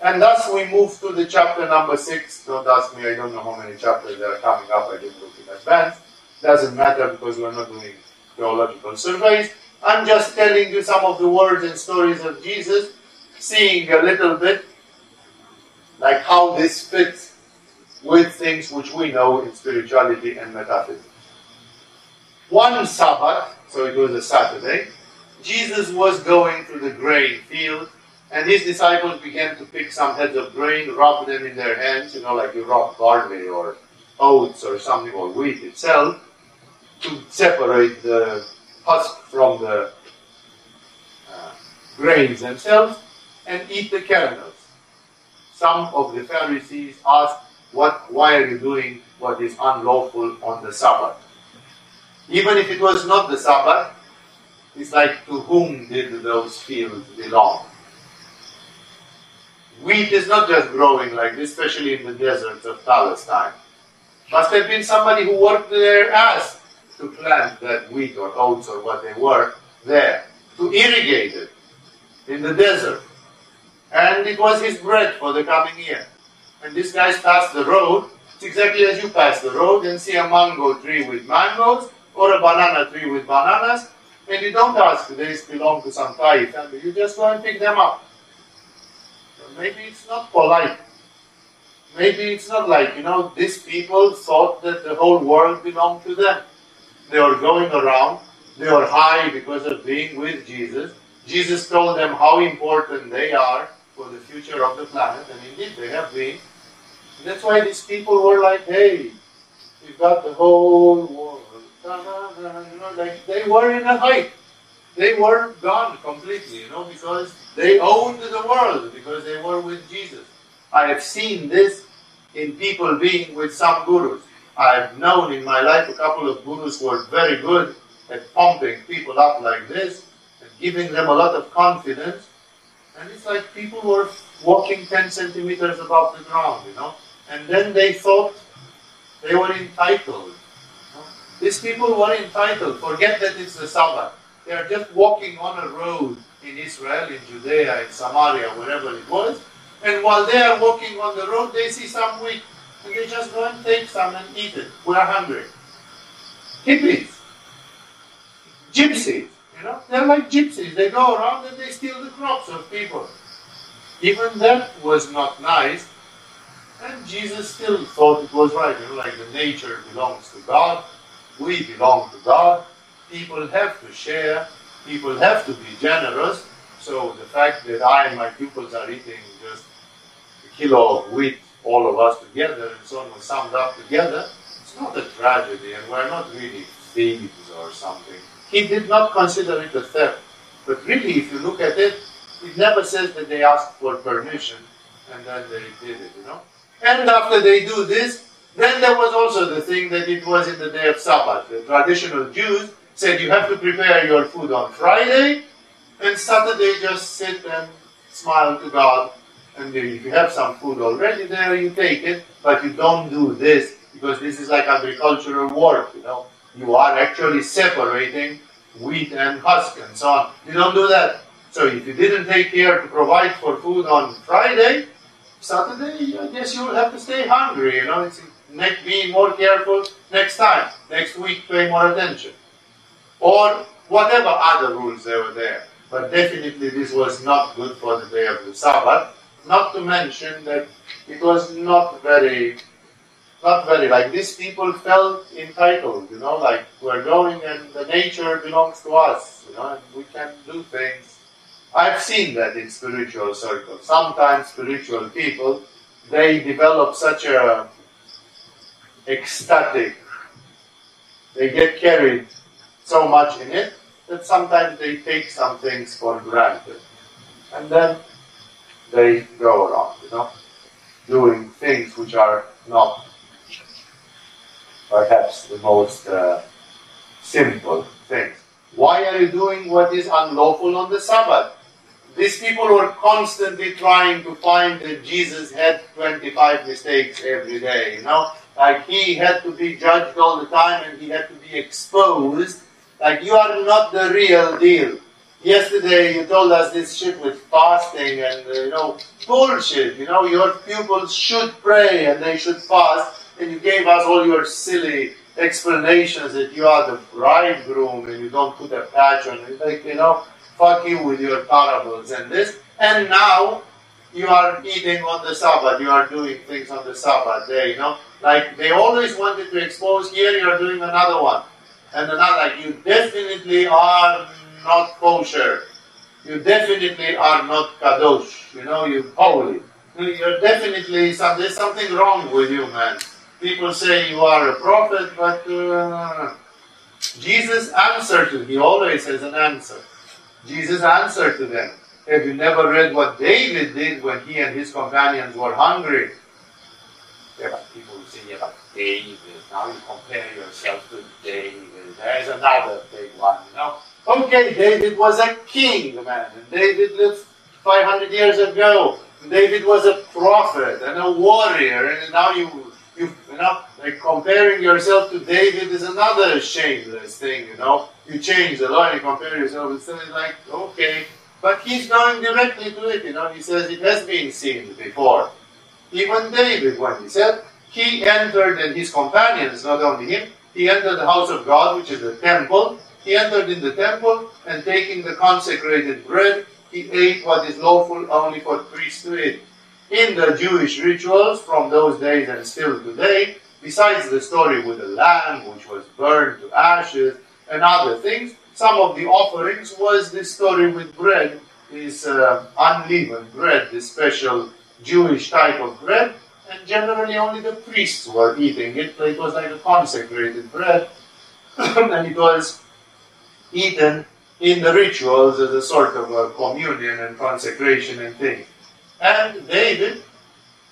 And thus we move to the chapter number six. Don't ask me, I don't know how many chapters there are coming up, I didn't look in advance. Doesn't matter because we're not doing theological surveys. I'm just telling you some of the words and stories of Jesus, seeing a little bit like how this fits with things which we know in spirituality and metaphysics. One Sabbath, so it was a Saturday, Jesus was going through the grain field, and his disciples began to pick some heads of grain, rub them in their hands, you know, like you rub barley or oats or something, or wheat itself, to separate the husk from the uh, grains themselves and eat the kernels. Some of the Pharisees asked, what, why are you doing what is unlawful on the Sabbath? Even if it was not the Sabbath, it's like to whom did those fields belong? Wheat is not just growing like this, especially in the deserts of Palestine. Must have been somebody who worked their ass to plant that wheat or oats or what they were there, to irrigate it in the desert. And it was his bread for the coming year. And this guys passed the road, it's exactly as you pass the road and see a mango tree with mangoes or a banana tree with bananas, and you don't ask, these belong to some Thai family, you just go and pick them up. Maybe it's not polite. Maybe it's not like, you know, these people thought that the whole world belonged to them. They were going around, they were high because of being with Jesus. Jesus told them how important they are for the future of the planet, and indeed they have been. That's why these people were like, hey, we've got the whole world. You know, like they were in a height. They were gone completely, you know, because they owned the world, because they were with Jesus. I have seen this in people being with some gurus. I've known in my life a couple of gurus who are very good at pumping people up like this and giving them a lot of confidence. And it's like people were walking 10 centimeters above the ground, you know. And then they thought they were entitled. These people were entitled. Forget that it's the Sabbath. They are just walking on a road in Israel, in Judea, in Samaria, wherever it was. And while they are walking on the road, they see some wheat. And they just go and take some and eat it. We are hungry. Hippies. Gypsies. Know, they're like gypsies. They go around and they steal the crops of people. Even that was not nice. And Jesus still thought it was right. You know, like the nature belongs to God. We belong to God. People have to share. People have to be generous. So the fact that I and my pupils are eating just a kilo of wheat, all of us together, and so on was summed up together, it's not a tragedy, and we're not really thieves or something. He did not consider it a theft. But really, if you look at it, it never says that they asked for permission and then they did it, you know. And after they do this, then there was also the thing that it was in the day of Sabbath. The traditional Jews said you have to prepare your food on Friday, and Saturday just sit and smile to God. And if you have some food already there, you take it, but you don't do this because this is like agricultural work, you know. You are actually separating wheat and husk and so on. You don't do that. So if you didn't take care to provide for food on Friday, Saturday, I guess you will have to stay hungry. You know, it's being more careful next time. Next week, pay more attention. Or whatever other rules there were there. But definitely this was not good for the day of the Sabbath. Not to mention that it was not very, not very, like these people felt entitled, you know, like we're going and the nature belongs to us, you know, and we can do things. I've seen that in spiritual circles. Sometimes spiritual people, they develop such a ecstatic, they get carried so much in it that sometimes they take some things for granted. And then they go around, you know, doing things which are not perhaps the most uh, simple things. Why are you doing what is unlawful on the Sabbath? These people were constantly trying to find that Jesus had 25 mistakes every day, you know? Like he had to be judged all the time and he had to be exposed. Like you are not the real deal. Yesterday you told us this shit with fasting and, uh, you know, bullshit. You know, your pupils should pray and they should fast. And you gave us all your silly explanations that you are the bridegroom and you don't put a patch on it. Like, you know, fuck you with your parables and this. And now you are eating on the Sabbath, you are doing things on the Sabbath day, you know. Like they always wanted to expose here, you are doing another one. And another, like you definitely are not kosher. You definitely are not kadosh. You know, you holy. You're definitely, some, there's something wrong with you, man. People say you are a prophet, but uh, Jesus answered to them. He always has an answer. Jesus answered to them. Have you never read what David did when he and his companions were hungry? Yeah, but people say, yeah, but David, now you compare yourself to David. There's another big one, you know. Okay, David was a king, man. And David lived 500 years ago. David was a prophet and a warrior, and now you, you, you know, like comparing yourself to David is another shameless thing, you know. You change the law and you compare yourself. and It's like, okay, but he's going directly to it, you know. He says it has been seen before. Even David, when he said, he entered and his companions, not only him, he entered the house of God, which is the temple. He entered in the temple and taking the consecrated bread, he ate what is lawful only for priests to eat. In the Jewish rituals from those days and still today, besides the story with the lamb which was burned to ashes and other things, some of the offerings was this story with bread, this uh, unleavened bread, this special Jewish type of bread, and generally only the priests were eating it. So it was like a consecrated bread, and it was eaten in the rituals as a sort of a communion and consecration and thing. And David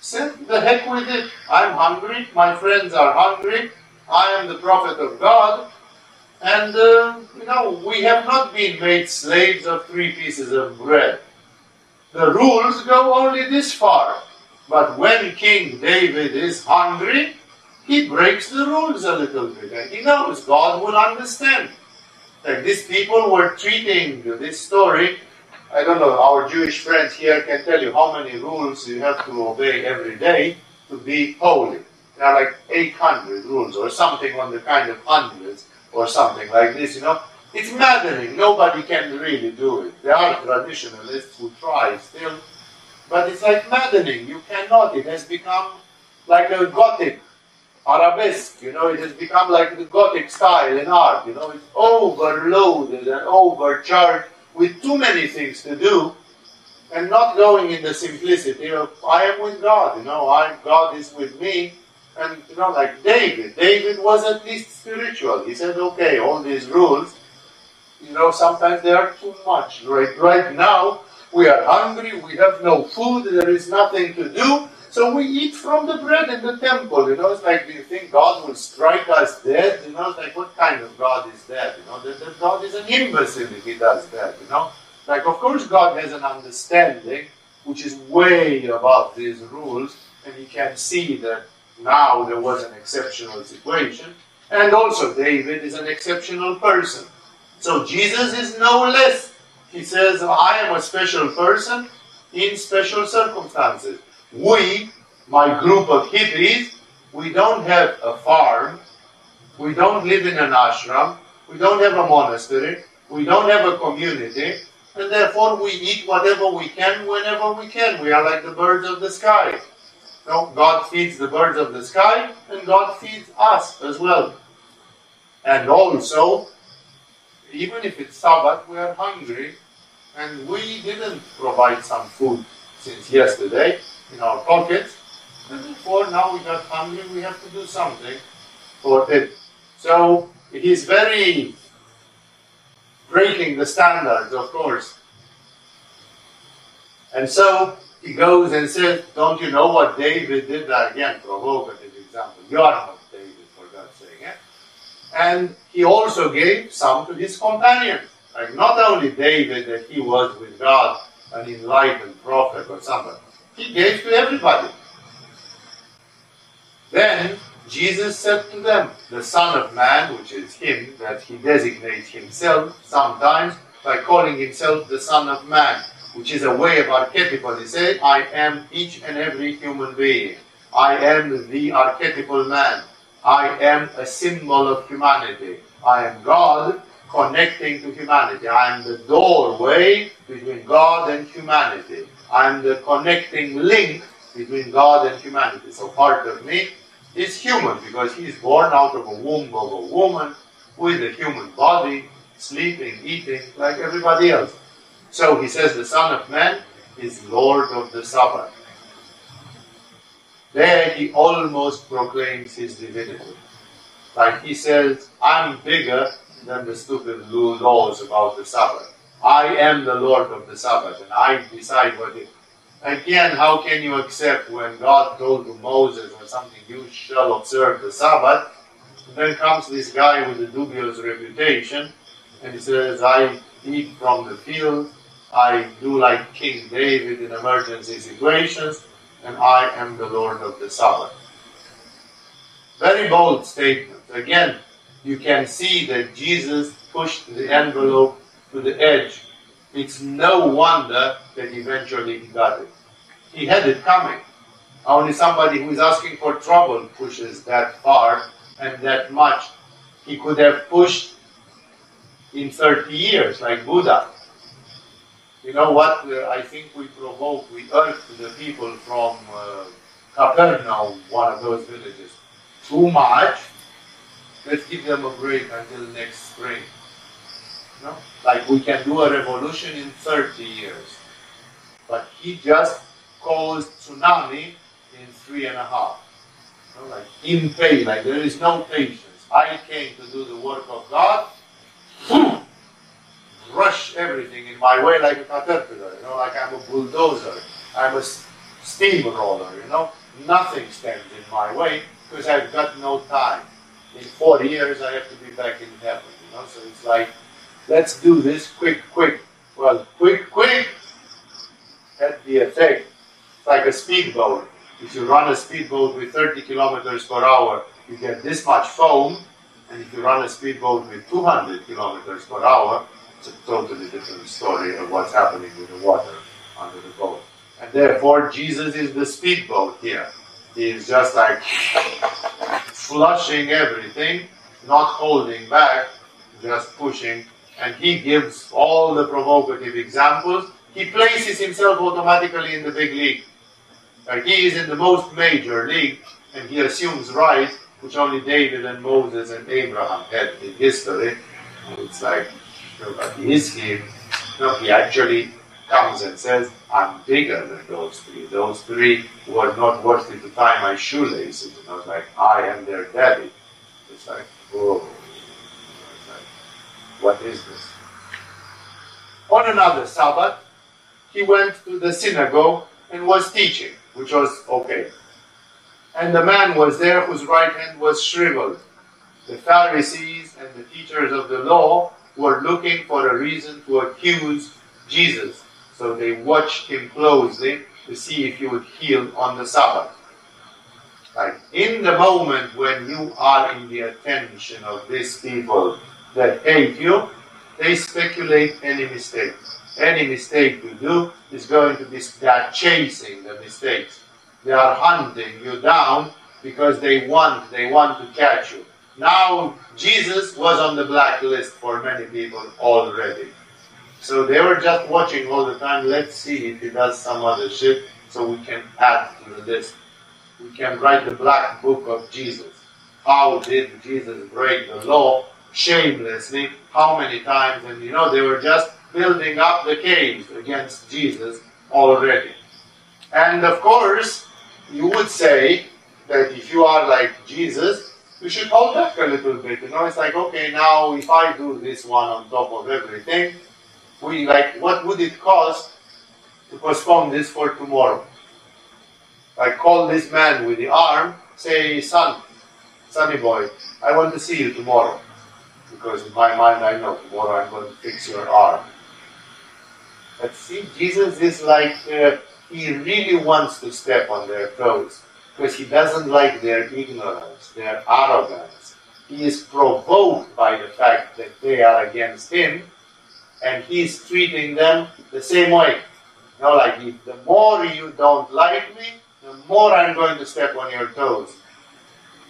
said, The heck with it. I'm hungry. My friends are hungry. I am the prophet of God. And, uh, you know, we have not been made slaves of three pieces of bread. The rules go only this far. But when King David is hungry, he breaks the rules a little bit. And he knows God will understand. Like these people were treating this story. I don't know, our Jewish friends here can tell you how many rules you have to obey every day to be holy. There are like 800 rules or something on the kind of hundreds or something like this, you know. It's maddening. Nobody can really do it. There are traditionalists who try still, but it's like maddening. You cannot. It has become like a Gothic arabesque, you know, it has become like the Gothic style in art, you know, it's overloaded and overcharged with too many things to do and not going in the simplicity of I am with God, you know, I God is with me, and you know, like David. David was at least spiritual. He said, okay, all these rules, you know, sometimes they are too much. Right, right now, we are hungry, we have no food, there is nothing to do, so we eat from the bread in the temple. You know, it's like, do you think God will strike us dead? You know, it's like, what kind of God is that? You know, that, that God is an imbecile if he does that, you know? Like, of course, God has an understanding which is way above these rules, and he can see that now there was an exceptional situation. And also, David is an exceptional person. So Jesus is no less. He says, I am a special person in special circumstances. We, my group of hippies, we don't have a farm, we don't live in an ashram, we don't have a monastery, we don't have a community, and therefore we eat whatever we can whenever we can. We are like the birds of the sky. No, God feeds the birds of the sky, and God feeds us as well. And also, even if it's Sabbath, we are hungry, and we didn't provide some food since yesterday in our pockets. And therefore, now we got hungry, we have to do something for it. So he's very breaking the standards, of course. And so he goes and says, Don't you know what David did? Again, provocative example. You are not David, for God's sake. Eh? And he also gave some to his companions. Like not only David that he was with God, an enlightened prophet or something, he gave to everybody. Then Jesus said to them, The Son of Man, which is him, that he designates himself sometimes by calling himself the Son of Man, which is a way of archetypal. He said, I am each and every human being. I am the archetypal man. I am a symbol of humanity. I am God connecting to humanity. I am the doorway between God and humanity. I'm the connecting link between God and humanity. So part of me is human because he is born out of a womb of a woman with a human body, sleeping, eating, like everybody else. So he says the Son of Man is Lord of the Sabbath. There he almost proclaims his divinity. Like he says, I'm bigger than the stupid laws about the Sabbath. I am the Lord of the Sabbath and I decide what it Again, how can you accept when God told to Moses or something, you shall observe the Sabbath? And then comes this guy with a dubious reputation and he says, I eat from the field, I do like King David in emergency situations, and I am the Lord of the Sabbath. Very bold statement. Again, you can see that Jesus pushed the envelope to the edge. It's no wonder that eventually he got it. He had it coming. Only somebody who is asking for trouble pushes that far and that much. He could have pushed in 30 years, like Buddha. You know what? Uh, I think we provoke, we irked the people from uh, Capernaum, one of those villages, too much. Let's give them a break until next spring. Know? Like we can do a revolution in 30 years. But he just caused tsunami in three and a half. Know, like in pain, like there is no patience. I came to do the work of God, rush everything in my way like a caterpillar, you know, like I'm a bulldozer, I'm a steamroller, you know. Nothing stands in my way because I've got no time. In four years, I have to be back in heaven, you know. So it's like, let's do this quick, quick. Well, quick, quick had the effect it's like a speedboat. If you run a speedboat with 30 kilometers per hour, you get this much foam, and if you run a speedboat with 200 kilometers per hour, it's a totally different story of what's happening with the water under the boat. And therefore, Jesus is the speedboat here. He is just like flushing everything, not holding back, just pushing. And he gives all the provocative examples. He places himself automatically in the big league. Like he is in the most major league, and he assumes rights which only David and Moses and Abraham had in history. It's like, but is he? No, he actually comes and says, I'm bigger than those three. Those three were not worthy to tie my shoelaces. And I was like, I am their daddy. It's like, whoa. It's like, what is this? On another Sabbath, he went to the synagogue and was teaching which was okay. And the man was there whose right hand was shriveled. The Pharisees and the teachers of the law were looking for a reason to accuse Jesus. So they watched him closely to see if he would heal on the Sabbath. Like in the moment when you are in the attention of these people that hate you, they speculate any mistake. any mistake you do is going to be they are chasing the mistakes. They are hunting you down because they want they want to catch you. Now Jesus was on the blacklist for many people already. So they were just watching all the time, let's see if he does some other shit so we can add to the list. We can write the black book of Jesus. How did Jesus break the law shamelessly? How many times? And you know, they were just building up the case against Jesus already. And of course, you would say that if you are like Jesus, you should hold back a little bit. You know, it's like, okay, now if I do this one on top of everything, we like, what would it cost to postpone this for tomorrow? I call this man with the arm, say, son, sonny boy, I want to see you tomorrow. Because in my mind, I know tomorrow I'm going to fix your arm. But see, Jesus is like, uh, he really wants to step on their toes because he doesn't like their ignorance, their arrogance. He is provoked by the fact that they are against him and he's treating them the same way. You know, like the more you don't like me, the more I'm going to step on your toes.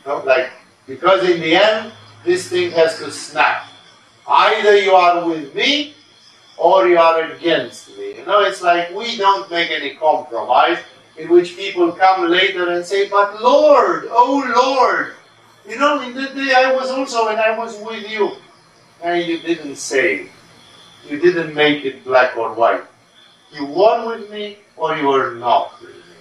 You know, like because in the end, this thing has to snap. Either you are with me or you are against me. You know, it's like we don't make any compromise in which people come later and say, But Lord, oh Lord, you know, in that day I was also and I was with you. And you didn't say. You didn't make it black or white. You were with me or you were not with me.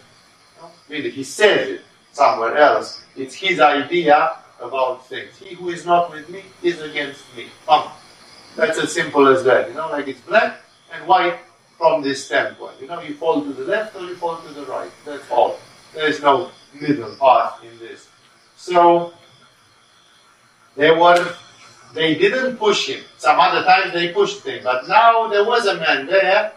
No? Really, he says it somewhere else. It's his idea about things. He who is not with me is against me. Come. That's as simple as that. You know, like it's black and white from this standpoint. You know, you fall to the left or you fall to the right. That's all. There is no middle path in this. So they were they didn't push him. Some other times they pushed him, but now there was a man there,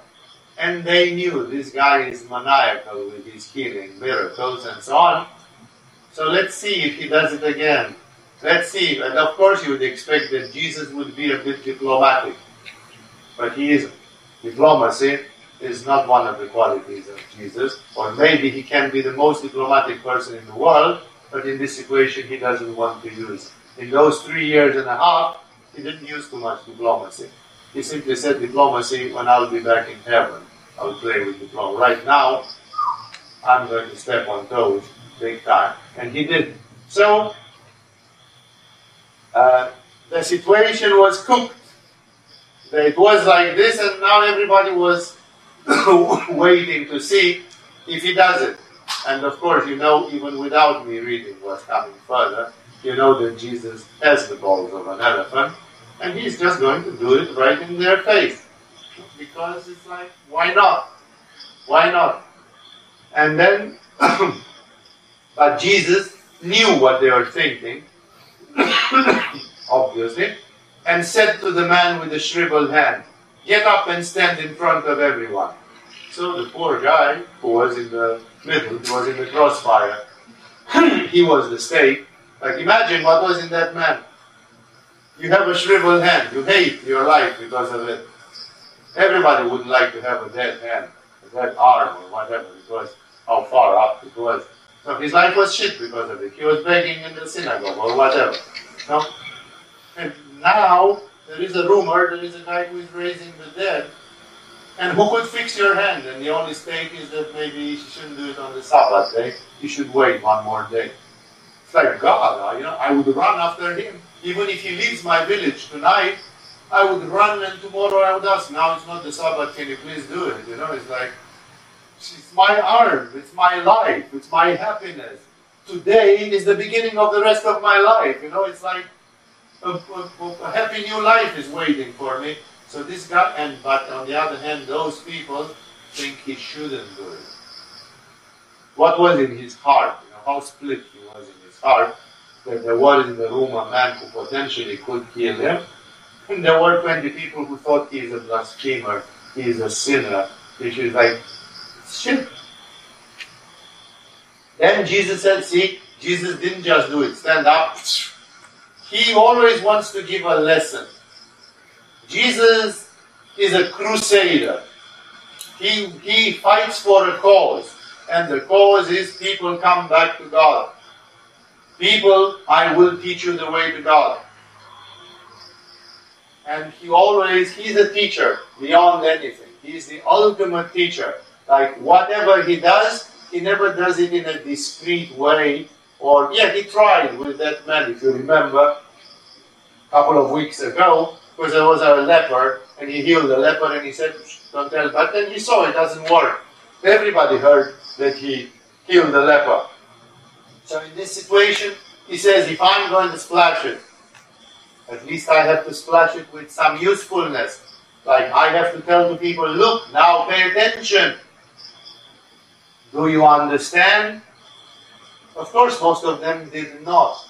and they knew this guy is maniacal with his healing miracles and so on. So let's see if he does it again. Let's see. And of course, you would expect that Jesus would be a bit diplomatic, but he isn't. Diplomacy is not one of the qualities of Jesus, or maybe he can be the most diplomatic person in the world, but in this situation he doesn't want to use. In those three years and a half, he didn't use too much diplomacy. He simply said diplomacy when I'll be back in heaven. I'll play with diplomacy. Right now, I'm going to step on toes big time. And he did. So, uh, the situation was cooked. It was like this, and now everybody was waiting to see if he does it. And of course, you know, even without me reading what's coming further, you know that Jesus has the balls of an elephant, and he's just going to do it right in their face. Because it's like, why not? Why not? And then, but Jesus knew what they were thinking, obviously, and said to the man with the shriveled hand, Get up and stand in front of everyone. So the poor guy, who was in the middle, who was in the crossfire, he was the stake. Like imagine what was in that man. You have a shriveled hand. You hate your life because of it. Everybody would like to have a dead hand, a dead arm, or whatever, because how far up it was. So his life was shit because of it. He was begging in the synagogue or whatever. No? And now there is a rumor there is a guy who is raising the dead. And who could fix your hand? And the only stake is that maybe you shouldn't do it on the Sabbath day. You should wait one more day. It's like God, you know, I would run after him. Even if he leaves my village tonight, I would run and tomorrow I would ask, now it's not the Sabbath, can you please do it? You know, it's like, it's my arm, it's my life, it's my happiness. Today is the beginning of the rest of my life. You know, it's like a, a, a happy new life is waiting for me. So this guy, and but on the other hand, those people think he shouldn't do it. What was in his heart? You know, how split he was in his heart that there was in the room a man who potentially could kill him, and there were 20 people who thought he is a blasphemer, he is a sinner. Which is like, shit. Then Jesus said, see, Jesus didn't just do it, stand up. He always wants to give a lesson. Jesus is a crusader. He, he fights for a cause, and the cause is people come back to God. People, I will teach you the way to God. And he always, he's a teacher beyond anything. He's the ultimate teacher. Like whatever he does, he never does it in a discreet way. Or, yeah, he tried with that man, if you remember, a couple of weeks ago, because there was a leper, and he healed the leper, and he said, don't tell. But then he saw it doesn't work. Everybody heard that he healed the leper. So in this situation, he says, if I'm going to splash it, at least I have to splash it with some usefulness. Like I have to tell the people, look, now pay attention. Do you understand? Of course, most of them did not.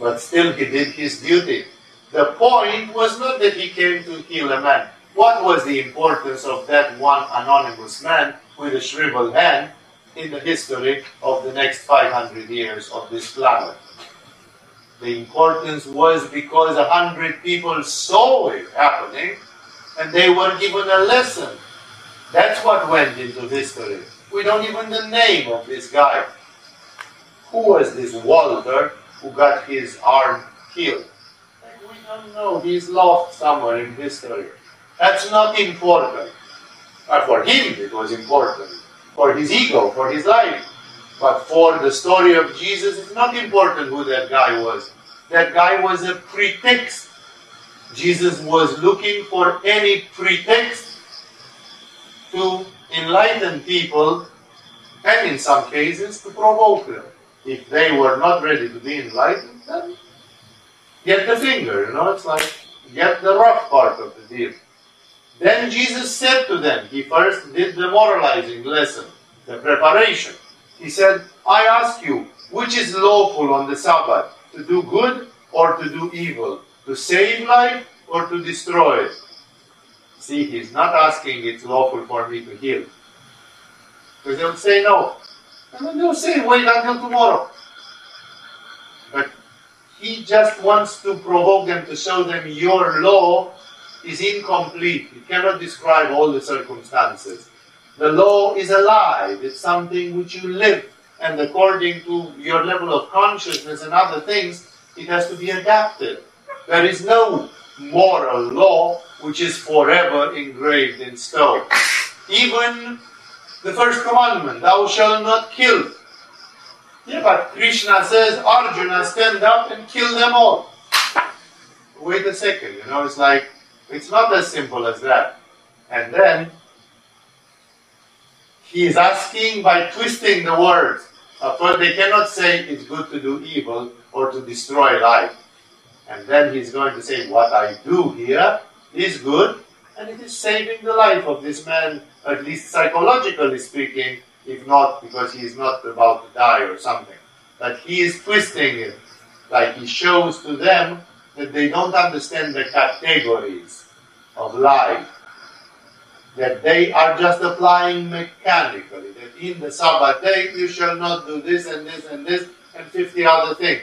But still, he did his duty. The point was not that he came to heal a man. What was the importance of that one anonymous man with a shriveled hand in the history of the next 500 years of this planet? The importance was because a hundred people saw it happening and they were given a lesson. That's what went into history. We don't even the name of this guy. Who was this Walter who got his arm healed? We don't know. He's lost somewhere in history. That's not important. But for him, it was important. For his ego, for his life. But for the story of Jesus, it's not important who that guy was. That guy was a pretext. Jesus was looking for any pretext to enlighten people and in some cases to provoke them. If they were not ready to be enlightened, then get the finger, you know, it's like get the rough part of the deal. Then Jesus said to them, he first did the moralizing lesson, the preparation. He said, I ask you, which is lawful on the Sabbath, to do good or to do evil, to save life or to destroy it? See, he's not asking it's lawful for me to heal. Because they'll say no. And then they'll say, wait until tomorrow. But he just wants to provoke them to show them your law is incomplete. It cannot describe all the circumstances. The law is alive. It's something which you live. And according to your level of consciousness and other things, it has to be adapted. There is no moral law which is forever engraved in stone. Even the first commandment, thou shalt not kill. Yeah, but Krishna says, Arjuna, stand up and kill them all. Wait a second, you know, it's like, it's not as simple as that. And then, he is asking by twisting the words. Uh, but they cannot say it's good to do evil or to destroy life. And then he's going to say, What I do here is good, and it is saving the life of this man, at least psychologically speaking, if not because he is not about to die or something. But he is twisting it, like he shows to them that they don't understand the categories of life, that they are just applying mechanically, that in the Sabbath day you shall not do this and this and this and 50 other things.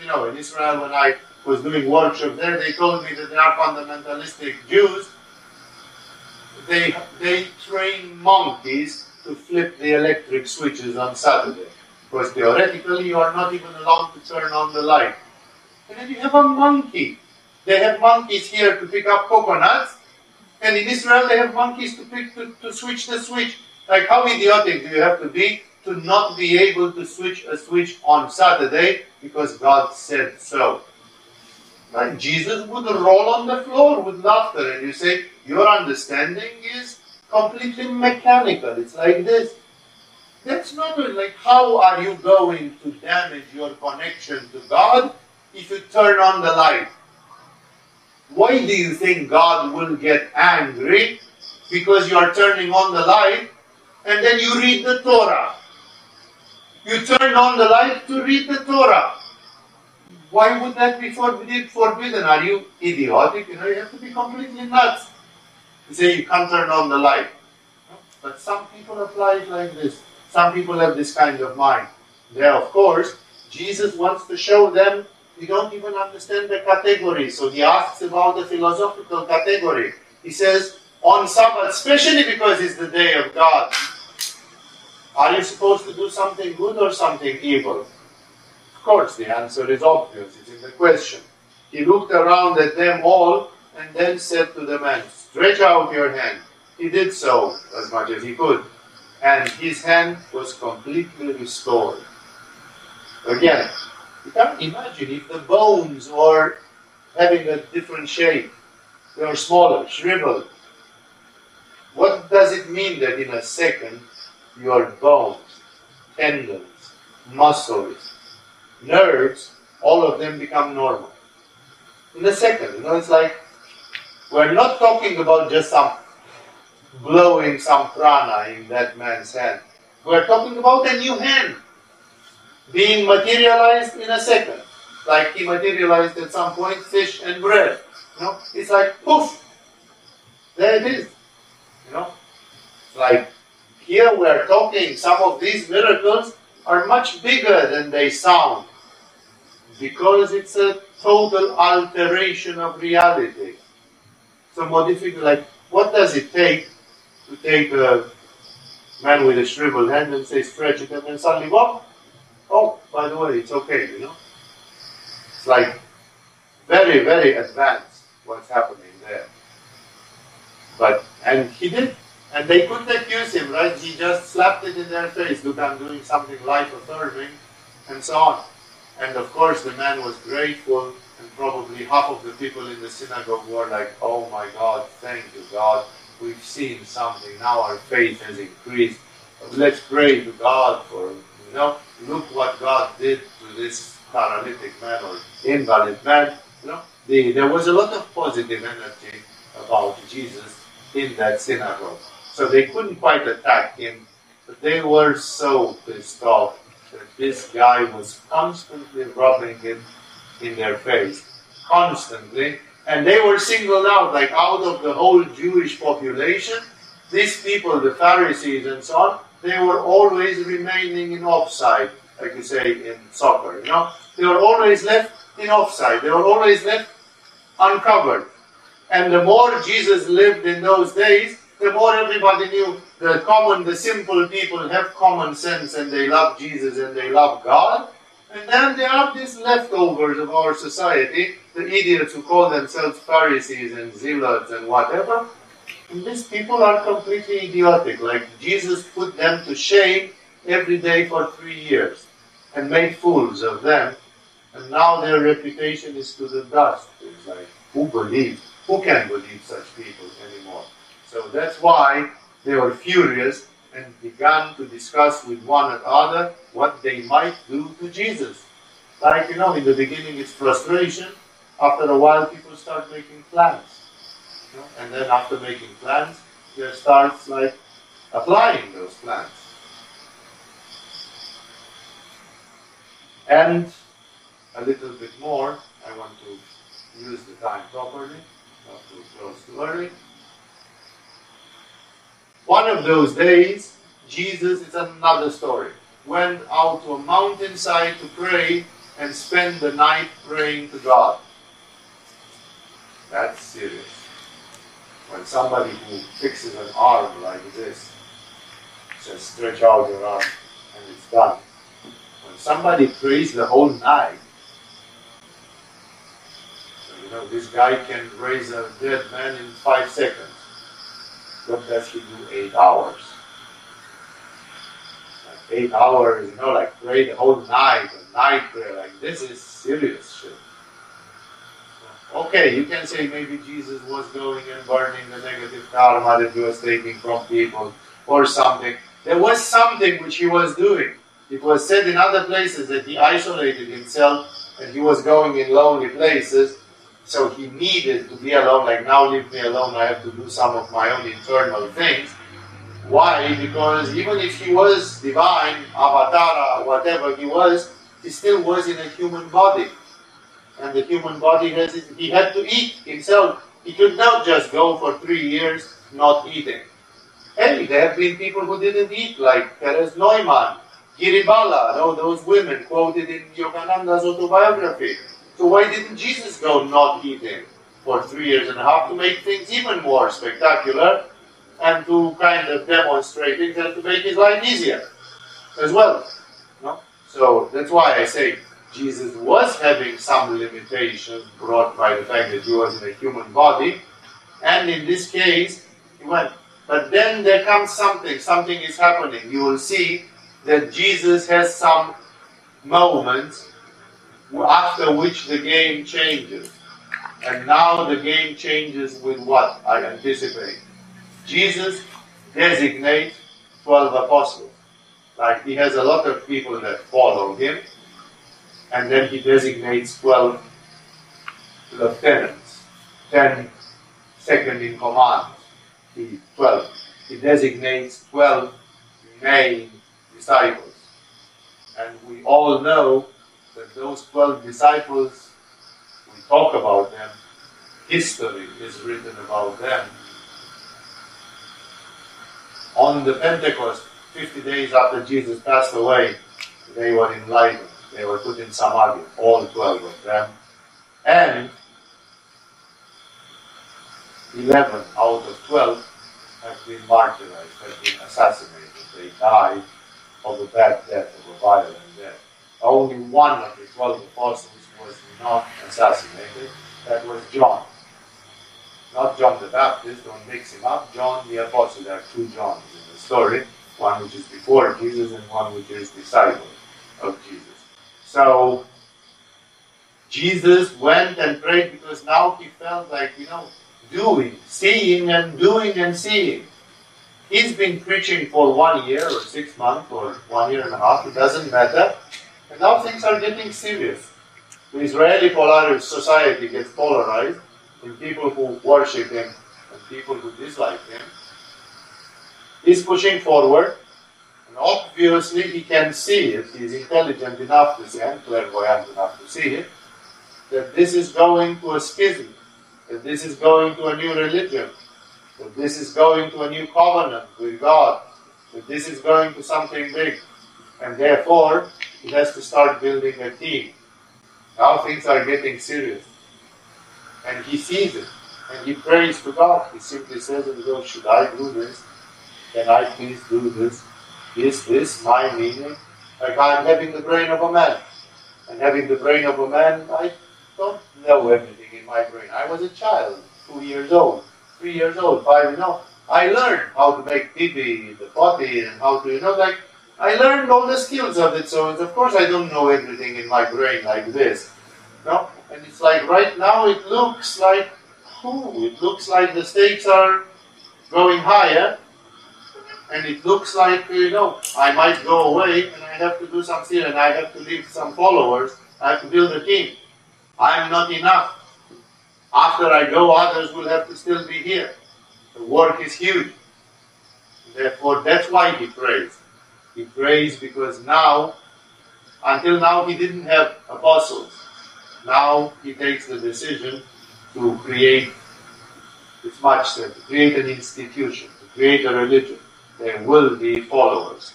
You know, in Israel, when I was doing workshop there, they told me that they are fundamentalistic Jews. They, they train monkeys to flip the electric switches on Saturday. Because theoretically, you are not even allowed to turn on the light. And then you have a monkey. They have monkeys here to pick up coconuts, and in Israel they have monkeys to pick to, to switch the switch. Like how idiotic do you have to be to not be able to switch a switch on Saturday because God said so? Like Jesus would roll on the floor with laughter, and you say, Your understanding is completely mechanical. It's like this. That's not like how are you going to damage your connection to God if you turn on the light? Why do you think God will get angry? Because you are turning on the light and then you read the Torah. You turn on the light to read the Torah. Why would that be forbidden? Are you idiotic? You know, you have to be completely nuts. You say you can't turn on the light. But some people apply it like this. Some people have this kind of mind. There, of course, Jesus wants to show them you don't even understand the category. So he asks about the philosophical category. He says, on Sabbath, especially because it's the day of God, are you supposed to do something good or something evil? Of course, the answer is obvious. It's in the question. He looked around at them all and then said to the man, Stretch out your hand. He did so as much as he could, and his hand was completely restored. Again, you can't imagine if the bones are having a different shape. They are smaller, shriveled. What does it mean that in a second your bones, tendons, muscles, nerves, all of them become normal? In a second, you know, it's like we're not talking about just some blowing some prana in that man's hand. We're talking about a new hand being materialized in a second. Like he materialized at some point fish and bread. You know, it's like poof, there it is. You know, like here we are talking. Some of these miracles are much bigger than they sound because it's a total alteration of reality. So modification, like what does it take to take a man with a shriveled hand and say stretch it and then suddenly what? Oh, by the way, it's okay, you know? It's like very, very advanced what's happening there. But and he did. And they couldn't accuse him, right? He just slapped it in their face. Look, I'm doing something life affirming, and so on. And of course, the man was grateful, and probably half of the people in the synagogue were like, "Oh my God, thank you, God. We've seen something. Now our faith has increased. Let's pray to God for know. Look what God did to this paralytic man or invalid man. You know, the, there was a lot of positive energy about Jesus in that synagogue. So they couldn't quite attack him, but they were so pissed off that this guy was constantly rubbing it in their face. Constantly. And they were singled out, like out of the whole Jewish population, these people, the Pharisees and so on, they were always remaining in offside, like you say in soccer, you know? They were always left in offside. They were always left uncovered. And the more Jesus lived in those days, the more everybody knew the common, the simple people have common sense and they love Jesus and they love God. And then there are these leftovers of our society, the idiots who call themselves Pharisees and Zealots and whatever. These people are completely idiotic. Like Jesus put them to shame every day for three years and made fools of them. And now their reputation is to the dust. It's like, who believes? Who can believe such people anymore? So that's why they were furious and began to discuss with one another what they might do to Jesus. Like, you know, in the beginning it's frustration. After a while, people start making plans. You? And then after making plans, there starts like applying those plans. And a little bit more, I want to use the time properly, not to close too early. One of those days, Jesus, it's another story, went out to a mountainside to pray and spend the night praying to God. That's serious. When somebody who fixes an arm like this says, stretch out your arm, and it's done. When somebody prays the whole night, you know, this guy can raise a dead man in five seconds. What does he do eight hours? Like eight hours, you know, like pray the whole night, a night prayer, like this is serious shit. Okay, you can say maybe Jesus was going and burning the negative karma that he was taking from people or something. There was something which he was doing. It was said in other places that he isolated himself and he was going in lonely places so he needed to be alone, like now leave me alone, I have to do some of my own internal things. Why? Because even if he was divine, avatar, whatever he was, he still was in a human body. And the human body has it. he had to eat himself. He could not just go for three years not eating. Hey, there have been people who didn't eat, like Therese Neumann, Giri Bala, all those women quoted in Yogananda's autobiography. So why didn't Jesus go not eating for three years and a half to make things even more spectacular and to kind of demonstrate it and to make his life easier as well? No? So that's why I say Jesus was having some limitations brought by the fact that he was in a human body, and in this case, he went. But then there comes something, something is happening. You will see that Jesus has some moments after which the game changes. And now the game changes with what I anticipate. Jesus designates 12 apostles. Like he has a lot of people that follow him, and then he designates 12 lieutenants, 10 second in command, he 12. He designates 12 main disciples. And we all know that those 12 disciples, we talk about them, history is written about them. On the Pentecost, 50 days after Jesus passed away, they were enlightened. They were put in Samadhi, all 12 of them. And 11 out of 12 have been martyrized, have been assassinated. They died of a bad death, of a violent death. Only one of the 12 apostles was not assassinated. That was John. Not John the Baptist, don't mix him up. John the Apostle. There are two Johns in the story. One which is before Jesus and one which is disciple of Jesus. So Jesus went and prayed because now he felt like, you know, doing, seeing and doing and seeing. He's been preaching for one year or six months or one year and a half, it doesn't matter. And now things are getting serious. The Israeli polar society gets polarized in people who worship him and people who dislike him. He's pushing forward, obviously he can see it. He's intelligent enough to see and clairvoyant enough to see it that this is going to a schism, that this is going to a new religion, that this is going to a new covenant with God, that this is going to something big. And therefore, he has to start building a team. Now things are getting serious. And he sees it. And he prays to God. He simply says God, Should I do this? Can I please do this? Is this my meaning? Like I'm having the brain of a man. And having the brain of a man, I don't know everything in my brain. I was a child, two years old, three years old, five, you know. I learned how to make pee the potty, and how to, you know, like, I learned all the skills of it, so of course I don't know everything in my brain like this. No? And it's like right now it looks like, whew, it looks like the stakes are going higher, and it looks like, uh, you know, I might go away and I have to do something and I have to leave some followers, I have to build a team. I'm not enough. After I go, others will have to still be here. The work is huge. Therefore, that's why he prays. He prays because now, until now, he didn't have apostles. Now he takes the decision to create, it's much said, to create an institution, to create a religion. There will be followers.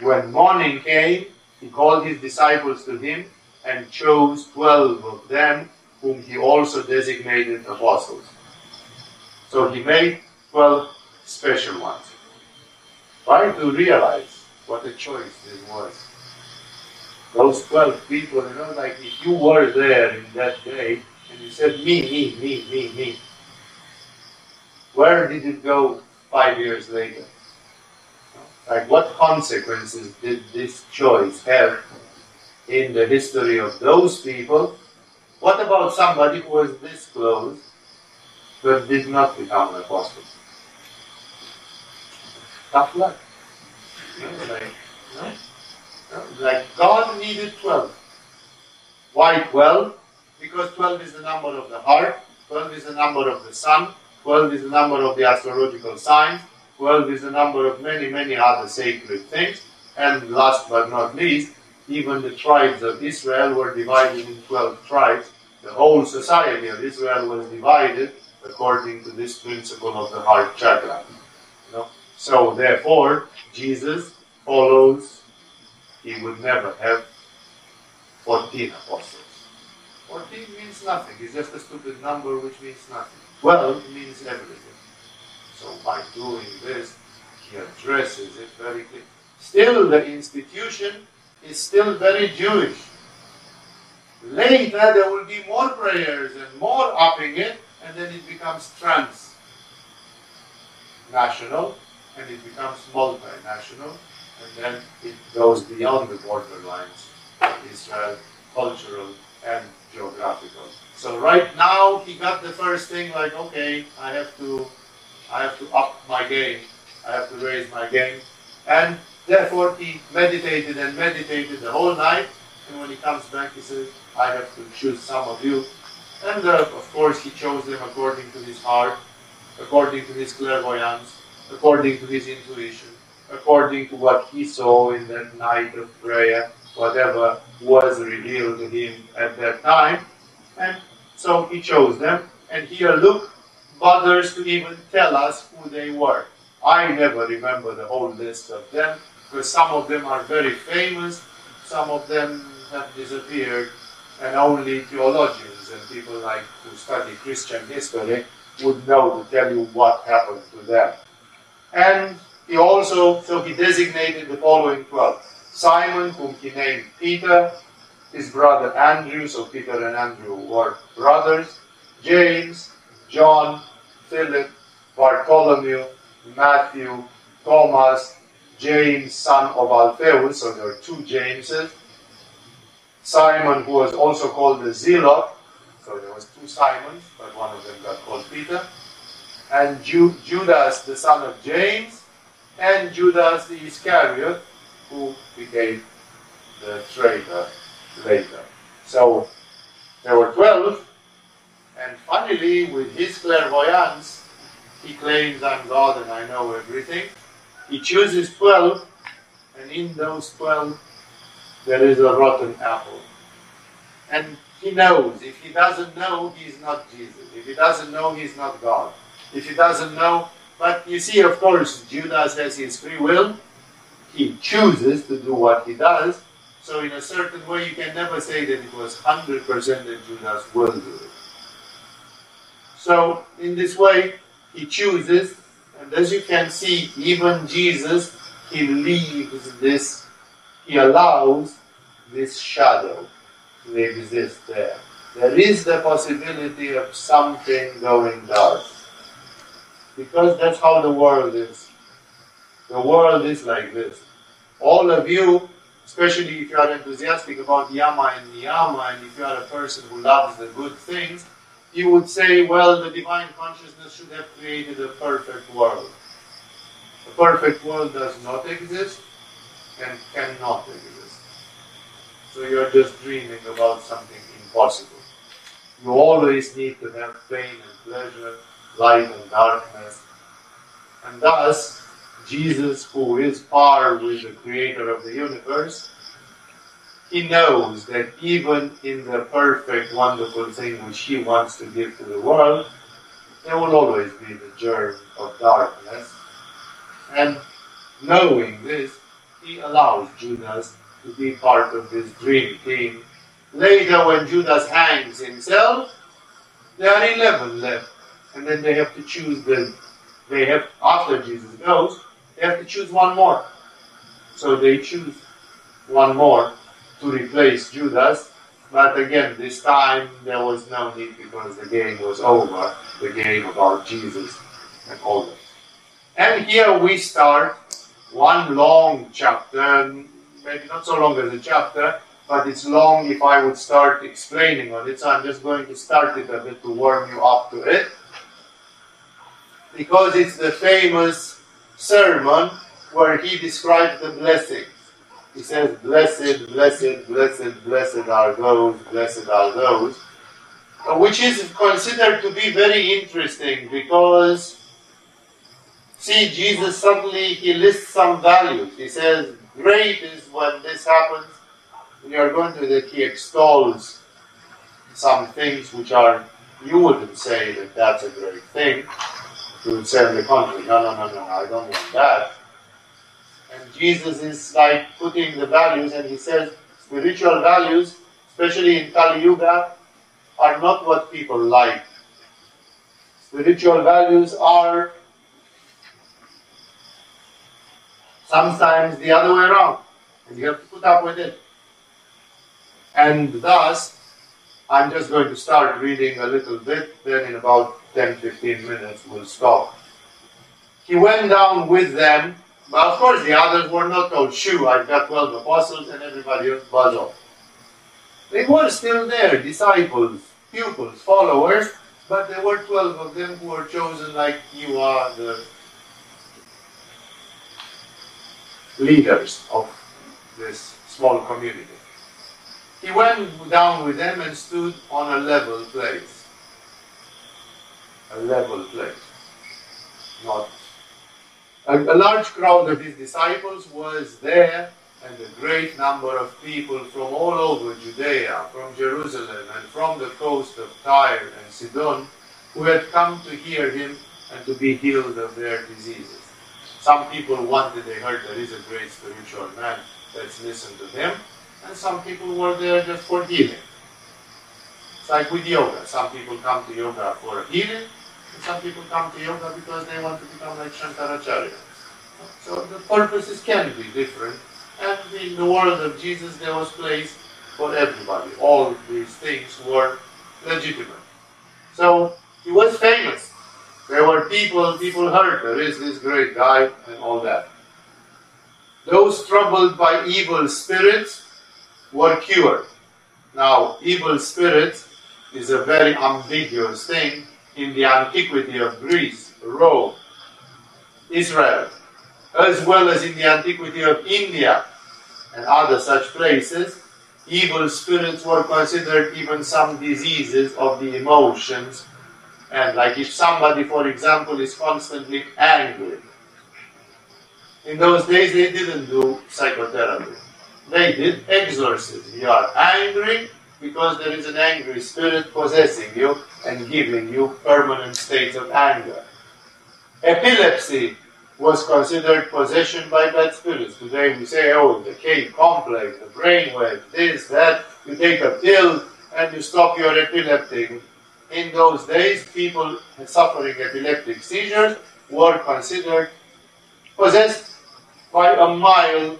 When morning came, he called his disciples to him and chose twelve of them, whom he also designated apostles. So he made twelve special ones. Try to realize what a choice this was. Those twelve people, you know, like if you were there in that day and you said, me, me, me, me, me, where did it go five years later? Like, what consequences did this choice have in the history of those people. What about somebody who was this close but did not become an apostle? Tough luck. like, like God needed 12. Why 12? Because 12 is the number of the heart, 12 is the number of the sun, 12 is the number of the astrological signs, 12 is the number of many, many other sacred things, and last but not least, even the tribes of Israel were divided in 12 tribes. The whole society of Israel was divided according to this principle of the heart chakra. You know? So, therefore, Jesus follows, he would never have 14 apostles. 14 means nothing. It's just a stupid number which means nothing. Well, means everything. So, by doing this, he addresses it very clearly. Still, the institution is still very Jewish. Later, there will be more prayers and more upping it, and then it becomes transnational, and it becomes multinational, and then it goes beyond the borderlines of Israel, cultural and geographical. So right now he got the first thing like, okay, I have to I have to up my game, I have to raise my game. And Therefore, he meditated and meditated the whole night. And when he comes back, he says, I have to choose some of you. And uh, of course, he chose them according to his heart, according to his clairvoyance, according to his intuition, according to what he saw in that night of prayer, whatever was revealed to him at that time. And so he chose them. And here Luke bothers to even tell us who they were. I never remember the whole list of them because some of them are very famous, some of them have disappeared, and only theologians and people like who study Christian history would know to tell you what happened to them. And he also, so he designated the following twelve. Simon, whom he named Peter, his brother Andrew, so Peter and Andrew were brothers, James, John, Philip, Bartholomew, Matthew, Thomas, James, son of Alphaeus, so there are two Jameses, Simon, who was also called the Zealot, so there was two Simons, but one of them got called Peter, and Ju- Judas, the son of James, and Judas the Iscariot, who became the traitor later. So there were 12, and finally, with his clairvoyance, he claims I'm God and I know everything. He chooses 12, and in those 12, there is a rotten apple. And he knows. If he doesn't know, he's not Jesus. If he doesn't know, he's not God. If he doesn't know, but you see, of course, Judas has his free will. He chooses to do what he does. So, in a certain way, you can never say that it was 100% that Judas will do it. So, in this way, he chooses, and as you can see, even Jesus, he leaves this, he allows this shadow to exist there. There is the possibility of something going dark. Because that's how the world is. The world is like this. All of you, especially if you are enthusiastic about Yama and Niyama, and if you are a person who loves the good things, you would say, well, the divine consciousness should have created a perfect world. A perfect world does not exist and cannot exist. So you're just dreaming about something impossible. You always need to have pain and pleasure, light and darkness. And thus, Jesus, who is par with the creator of the universe, he knows that even in the perfect, wonderful thing which he wants to give to the world, there will always be the germ of darkness. And knowing this, he allows Judas to be part of this dream team. Later, when Judas hangs himself, there are 11 left. And then they have to choose the, they have, after Jesus goes, they have to choose one more. So they choose one more to replace Judas. But again, this time there was no need because the game was over. The game about Jesus and all that. And here we start one long chapter, maybe not so long as a chapter, but it's long if I would start explaining on it. So I'm just going to start it a bit to warm you up to it. Because it's the famous sermon where he describes the blessings. He says, Blessed, blessed, blessed, blessed are those, blessed are those. Which is considered to be very interesting because, see, Jesus suddenly he lists some values. He says, Great is when this happens. When you are going to that, he extols some things which are, you wouldn't say that that's a great thing. You would say on the contrary, no, no, no, no, I don't want that. And Jesus is like putting the values, and he says spiritual values, especially in Kali Yuga, are not what people like. Spiritual values are sometimes the other way around, and you have to put up with it. And thus, I'm just going to start reading a little bit, then in about 10 15 minutes we'll stop. He went down with them but of course, the others were not told, shoo, I've got 12 apostles and everybody else buzz off. They were still there, disciples, pupils, followers, but there were 12 of them who were chosen like you are the leaders of this small community. He went down with them and stood on a level place. A level place. Not a, a large crowd of his disciples was there, and a great number of people from all over Judea, from Jerusalem, and from the coast of Tyre and Sidon, who had come to hear him and to be healed of their diseases. Some people wanted, they heard there is a great spiritual man, let's listen to him. And some people were there just for healing. It's like with yoga. Some people come to yoga for healing, some people come to yoga because they want to become like Shankaracharya. So the purposes can be different. And in the world of Jesus, there was place for everybody. All these things were legitimate. So he was famous. There were people, people heard there is this great guy and all that. Those troubled by evil spirits were cured. Now, evil spirits is a very ambiguous thing in the antiquity of Greece, Rome, Israel, as well as in the antiquity of India and other such places. Evil spirits were considered even some diseases of the emotions. And like if somebody, for example, is constantly angry, in those days, they didn't do psychotherapy. They did exorcism. You are angry because there is an angry spirit possessing you and giving you permanent states of anger. Epilepsy was considered possession by bad spirits. Today we say, oh, the cave complex, the brainwave, this, that. You take a pill and you stop your epileptic. In those days, people suffering epileptic seizures were considered possessed by a mild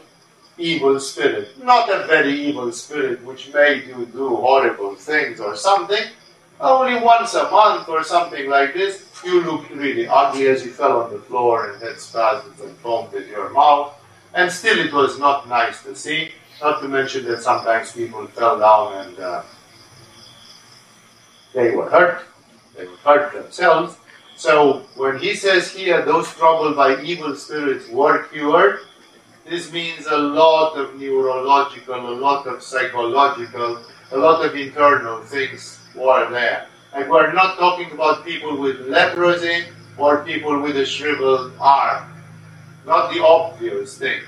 evil spirit. Not a very evil spirit which made you do horrible things or something. Only once a month or something like this, you looked really ugly as you fell on the floor and had spasms and foamed in your mouth. And still it was not nice to see. Not to mention that sometimes people fell down and uh, they were hurt. They were hurt themselves. So when he says here, those troubled by evil spirits were cured, this means a lot of neurological, a lot of psychological, a lot of internal things were there. And we're not talking about people with leprosy or people with a shriveled arm. Not the obvious thing.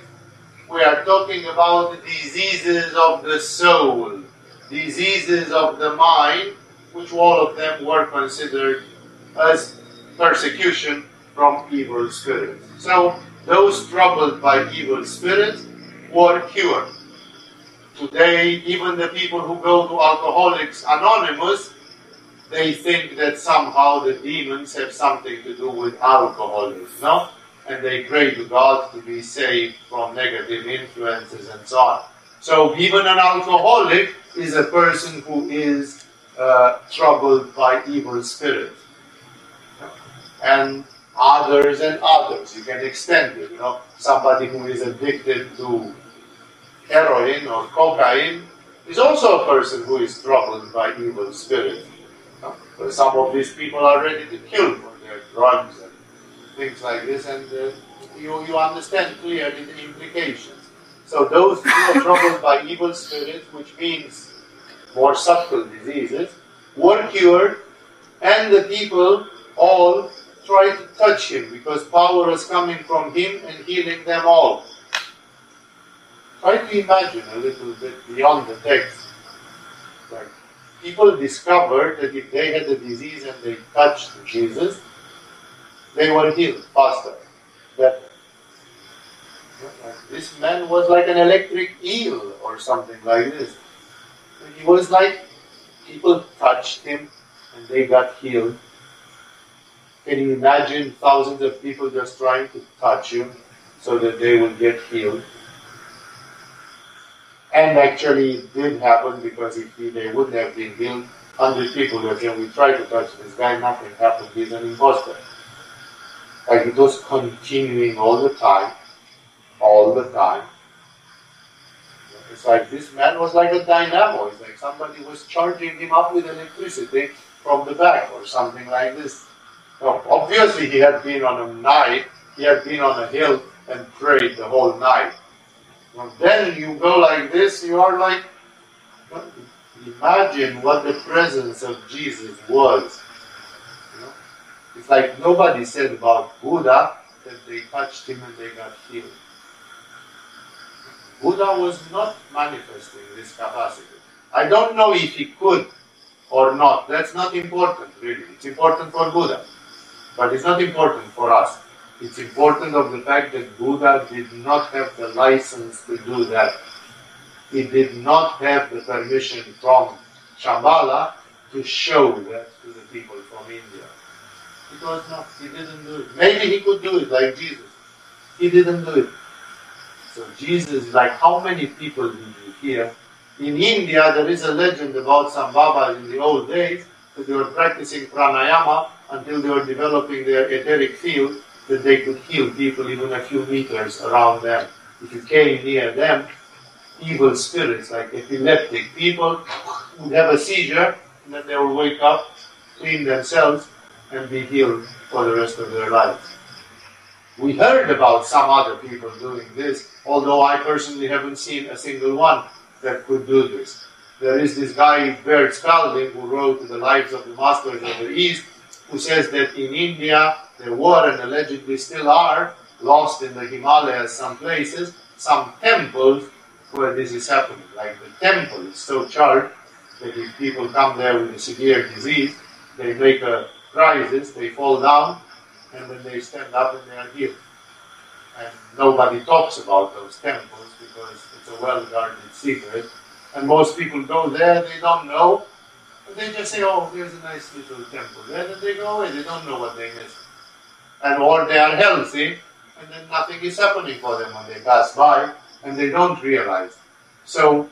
We are talking about diseases of the soul, diseases of the mind, which all of them were considered as persecution from evil spirits. So those troubled by evil spirits were cured. Today, even the people who go to Alcoholics Anonymous, they think that somehow the demons have something to do with alcoholism, no? And they pray to God to be saved from negative influences and so on. So even an alcoholic is a person who is uh, troubled by evil spirits and others and others. You can extend it. You know, somebody who is addicted to heroin or cocaine is also a person who is troubled by evil spirits. You know, some of these people are ready to kill for their drugs and things like this, and uh, you, you understand clearly the implications. So those who are troubled by evil spirits, which means more subtle diseases, were cured, and the people all try to touch him because power is coming from him and healing them all. Try to imagine a little bit beyond the text. Like people discovered that if they had a disease and they touched Jesus, they were healed faster, better. Like this man was like an electric eel or something like this. He was like people touched him and they got healed can you imagine thousands of people just trying to touch you so that they will get healed? And actually, it did happen because if they wouldn't have been healed, 100 people would have we tried to touch this guy, nothing happened, he's an imposter. Like it was continuing all the time, all the time. It's like this man was like a dynamo. It's like somebody was charging him up with electricity from the back or something like this. Now, obviously, he had been on a night, he had been on a hill and prayed the whole night. And then you go like this, you are like, imagine what the presence of Jesus was. You know? It's like nobody said about Buddha that they touched him and they got healed. Buddha was not manifesting this capacity. I don't know if he could or not. That's not important, really. It's important for Buddha. But it's not important for us. It's important of the fact that Buddha did not have the license to do that. He did not have the permission from Shambhala to show that to the people from India. It was not, he didn't do it. Maybe he could do it like Jesus. He didn't do it. So Jesus, is like how many people did you hear? In India, there is a legend about some Babas in the old days that they were practicing pranayama until they were developing their etheric field that they could heal people even a few meters around them. If you came near them, evil spirits like epileptic people would have a seizure and then they would wake up, clean themselves, and be healed for the rest of their lives. We heard about some other people doing this, although I personally haven't seen a single one that could do this. There is this guy, Bert Spalding, who wrote The Lives of the Masters of the East, who says that in India there were and allegedly still are, lost in the Himalayas some places, some temples where this is happening. Like the temple is so charged that if people come there with a severe disease, they make a crisis, they fall down, and then they stand up and they are healed. And nobody talks about those temples because it's a well guarded secret. And most people go there, they don't know. They just say, oh, there's a nice little temple there, and they go away. They don't know what they missed. And or they are healthy, and then nothing is happening for them when they pass by, and they don't realize. So,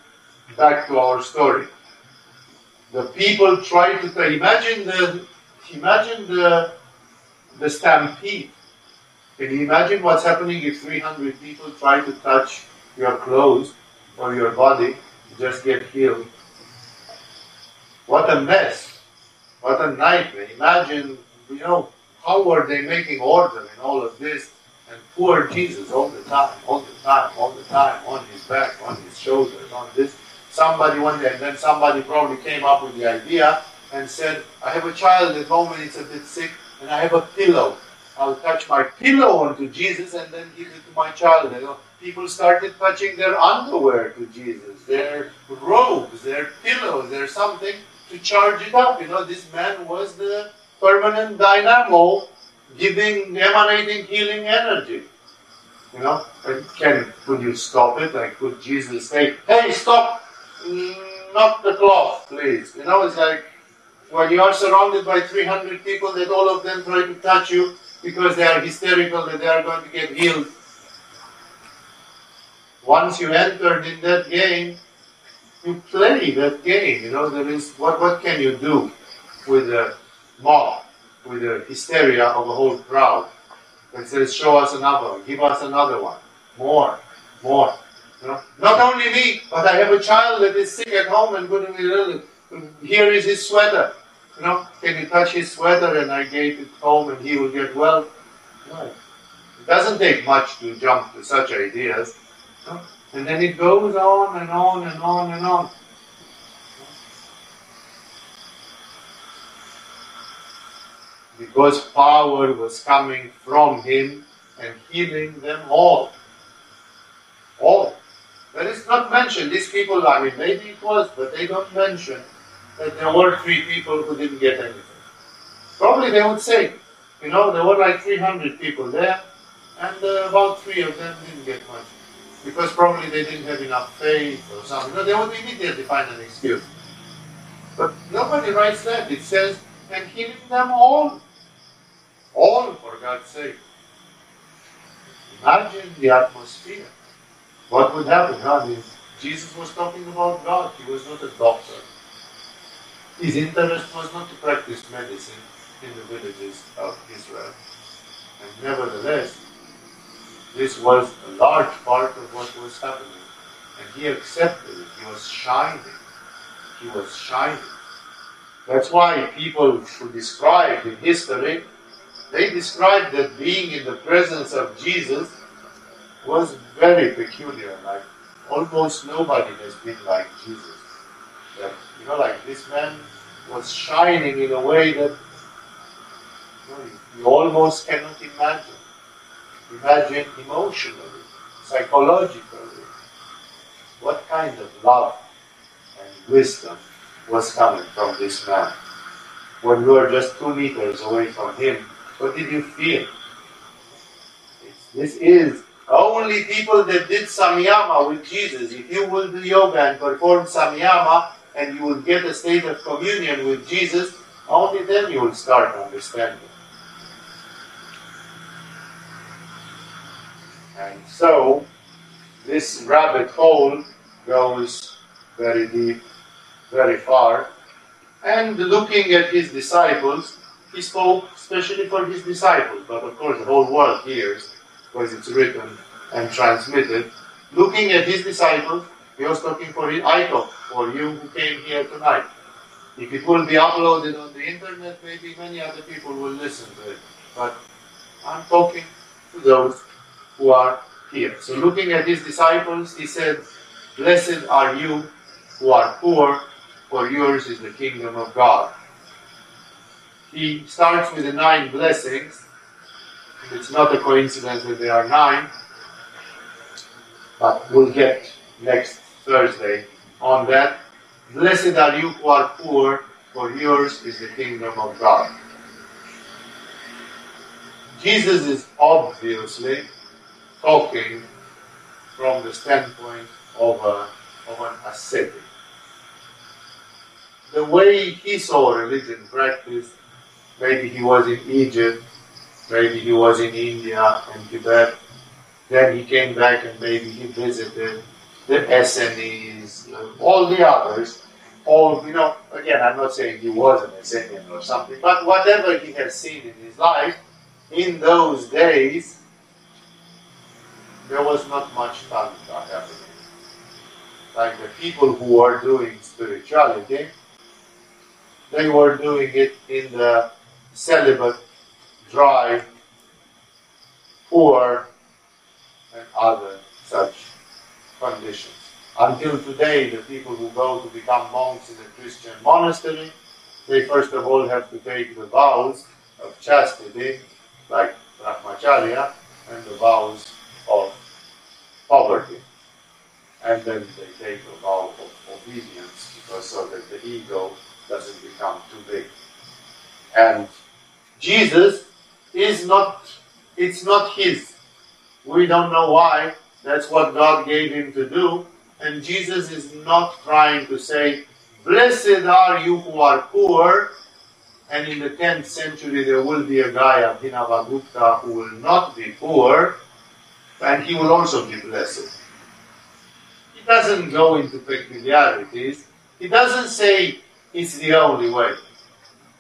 back to our story. The people try to imagine the imagine the the stampede. Can you imagine what's happening if 300 people try to touch your clothes or your body, just get healed? What a mess! What a nightmare! Imagine, you know, how were they making order in all of this? And poor Jesus all the time, all the time, all the time, on his back, on his shoulders, on this. Somebody one day, and then somebody probably came up with the idea and said, I have a child at home and it's a bit sick, and I have a pillow. I'll touch my pillow onto Jesus and then give it to my child. You know, people started touching their underwear to Jesus, their robes, their pillows, their something to charge it up. You know, this man was the permanent dynamo giving, emanating healing energy. You know, can could you stop it? Like could Jesus say, "Hey, stop! Mm, not the cloth, please." You know, it's like when you are surrounded by 300 people that all of them try to touch you because they are hysterical that they are going to get healed. Once you entered in that game, you play that game. You know, there is what what can you do with a mob, with the hysteria of a whole crowd that says, show us another, give us another one, more, more. You know? Not only me, but I have a child that is sick at home and couldn't be Here is his sweater. You know, can you touch his sweater and I gave it home and he will get well? No. It doesn't take much to jump to such ideas. You know? And then it goes on and on and on and on. Because power was coming from him and healing them all. All. That is not mentioned. These people, I mean, maybe it was, but they don't mention that there were three people who didn't get anything. Probably they would say, you know, there were like 300 people there, and uh, about three of them didn't get much. Because probably they didn't have enough faith or something. No, they would immediately find an excuse. But nobody writes that. It says, and healing them all. All, for God's sake. Imagine the atmosphere. What would happen? Mean, Jesus was talking about God. He was not a doctor. His interest was not to practice medicine in the villages of Israel. And nevertheless, this was a large part of what was happening. And he accepted it. He was shining. He was shining. That's why people who describe in history, they describe that being in the presence of Jesus was very peculiar. Like almost nobody has been like Jesus. That, you know, like this man was shining in a way that you almost cannot imagine. Imagine emotionally, psychologically, what kind of love and wisdom was coming from this man. When you were just two meters away from him, what did you feel? This is only people that did samyama with Jesus. If you will do yoga and perform samyama, and you will get a state of communion with Jesus, only then you will start understanding. And so, this rabbit hole goes very deep, very far. And looking at his disciples, he spoke especially for his disciples, but of course the whole world hears because it's written and transmitted. Looking at his disciples, he was talking for his, I talk for you who came here tonight. If it will be uploaded on the internet, maybe many other people will listen to it. But I'm talking to those who are here. So looking at his disciples, he said, Blessed are you who are poor, for yours is the kingdom of God. He starts with the nine blessings. It's not a coincidence that there are nine, but we'll get next Thursday on that. Blessed are you who are poor, for yours is the kingdom of God. Jesus is obviously talking from the standpoint of, a, of an ascetic. The way he saw religion practiced, maybe he was in Egypt, maybe he was in India and Tibet, then he came back and maybe he visited the Essenes, all the others. All, you know, again, I'm not saying he was an Essenian or something, but whatever he has seen in his life, in those days, there was not much tantra happening. Like the people who were doing spirituality, they were doing it in the celibate, dry, poor, and other such conditions. Until today, the people who go to become monks in a Christian monastery, they first of all have to take the vows of chastity, like brahmacharya, and the vows of poverty. And then they take a vow of obedience, because so that the ego doesn't become too big. And Jesus is not, it's not his. We don't know why. That's what God gave him to do. And Jesus is not trying to say, Blessed are you who are poor. And in the 10th century, there will be a guy, Abhinavagupta, who will not be poor, and he will also be blessed. He doesn't go into peculiarities. He doesn't say it's the only way.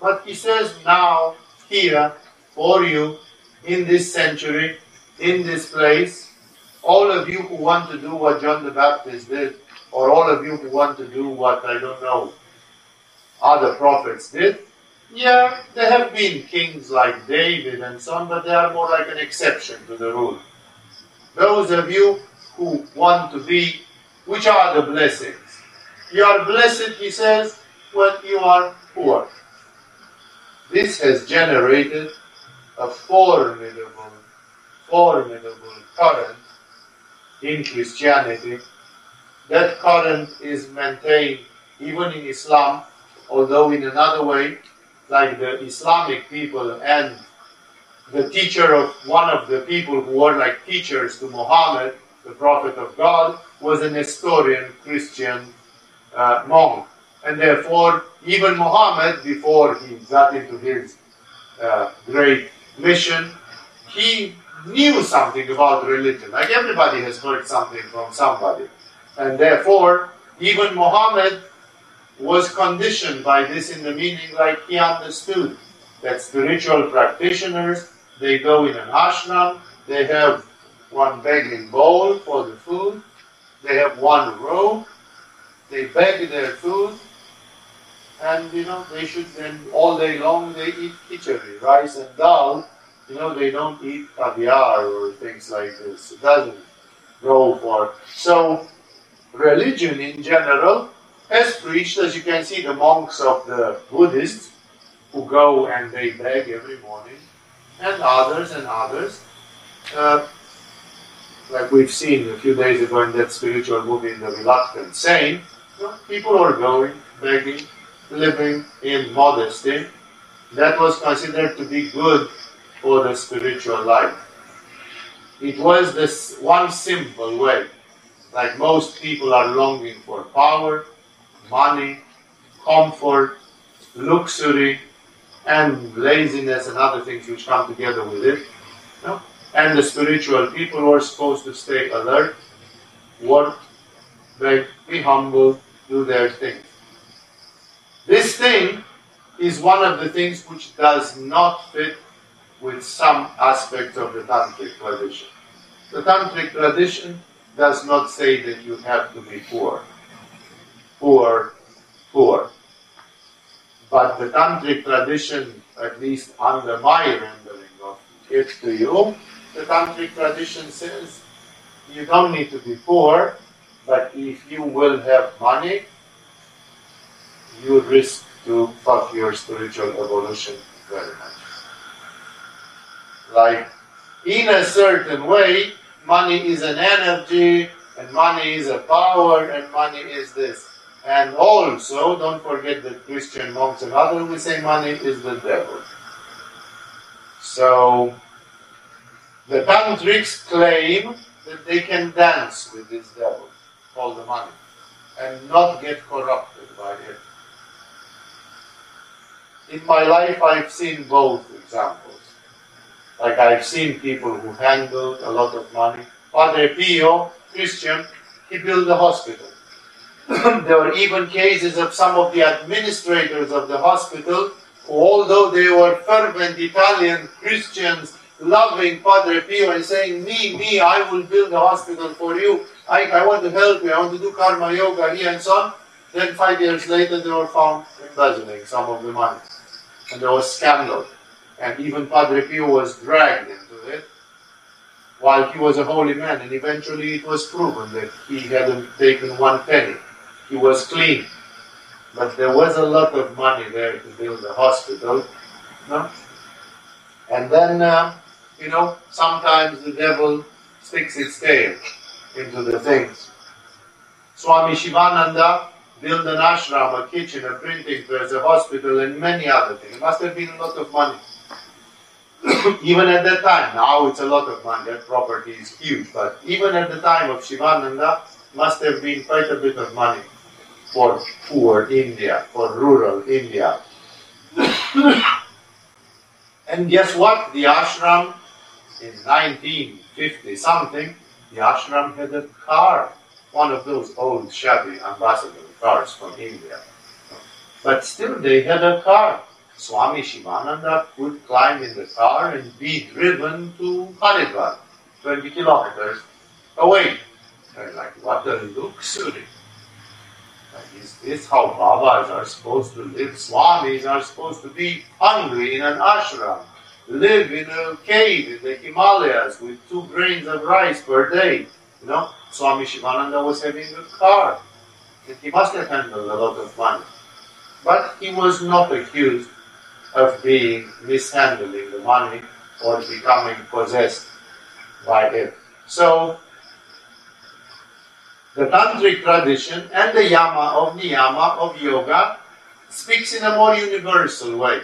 But he says now, here, for you, in this century, in this place, all of you who want to do what John the Baptist did, or all of you who want to do what, I don't know, other prophets did, yeah, there have been kings like David and so on, but they are more like an exception to the rule. Those of you who want to be, which are the blessings? You are blessed, he says, when you are poor. This has generated a formidable, formidable current in Christianity. That current is maintained even in Islam, although in another way, like the Islamic people and the teacher of one of the people who were like teachers to Muhammad, the Prophet of God, was a Nestorian Christian uh, monk. And therefore, even Muhammad, before he got into his uh, great mission, he knew something about religion. Like everybody has heard something from somebody. And therefore, even Muhammad was conditioned by this in the meaning like he understood that spiritual practitioners, they go in an ashram, they have one begging bowl for the food, they have one robe, they beg their food, and you know, they should then all day long they eat khichdi, rice and dal, you know, they don't eat caviar or things like this. It doesn't go for. So, religion in general has preached, as you can see, the monks of the Buddhists who go and they beg every morning, and others and others. Uh, like we've seen a few days ago in that spiritual movie, The Reluctant Saint, you know, people are going, begging, living in modesty. That was considered to be good for the spiritual life. It was this one simple way. Like most people are longing for power, money, comfort, luxury, and laziness and other things which come together with it. And the spiritual people were supposed to stay alert, work, beg, be humble, do their thing. This thing is one of the things which does not fit with some aspects of the Tantric tradition. The Tantric tradition does not say that you have to be poor. Poor, poor. But the Tantric tradition, at least under my rendering of it to you, the Tantric tradition says you don't need to be poor, but if you will have money, you risk to fuck your spiritual evolution very much. Like, in a certain way, money is an energy, and money is a power, and money is this. And also, don't forget that Christian monks and others will say money is the devil. So, the tantrics claim that they can dance with this devil called the money and not get corrupted by it. In my life, I've seen both examples. Like I've seen people who handled a lot of money. Padre Pio, Christian, he built a hospital. there were even cases of some of the administrators of the hospital who, although they were fervent Italian Christians, loving Padre Pio and saying, Me, me, I will build a hospital for you. I, I want to help you. I want to do karma yoga here and so on. Then five years later, they were found embezzling some of the money and there was scandal. And even Padre Pio was dragged into it while he was a holy man. And eventually it was proven that he hadn't taken one penny. He was clean. But there was a lot of money there to build a hospital. No? And then, uh, you know, sometimes the devil sticks its tail into the things. Swami Shivananda built an ashram, a kitchen, a printing press, a hospital, and many other things. It must have been a lot of money. even at that time, now it's a lot of money, that property is huge, but even at the time of Shivananda, must have been quite a bit of money for poor India, for rural India. and guess what? The ashram in 1950 something, the ashram had a car, one of those old shabby ambassadors cars from India. But still, they had a car. Swami Shivananda could climb in the car and be driven to Haridwar, 20 kilometers away. And like, what a luxury. Is this how Babas are supposed to live? Swamis are supposed to be hungry in an ashram, live in a cave in the Himalayas with two grains of rice per day. You know, Swami Shivananda was having a car And he must have handled a lot of money. But he was not accused of being mishandling the money or becoming possessed by it. So, the tantric tradition and the yama of niyama of yoga speaks in a more universal way.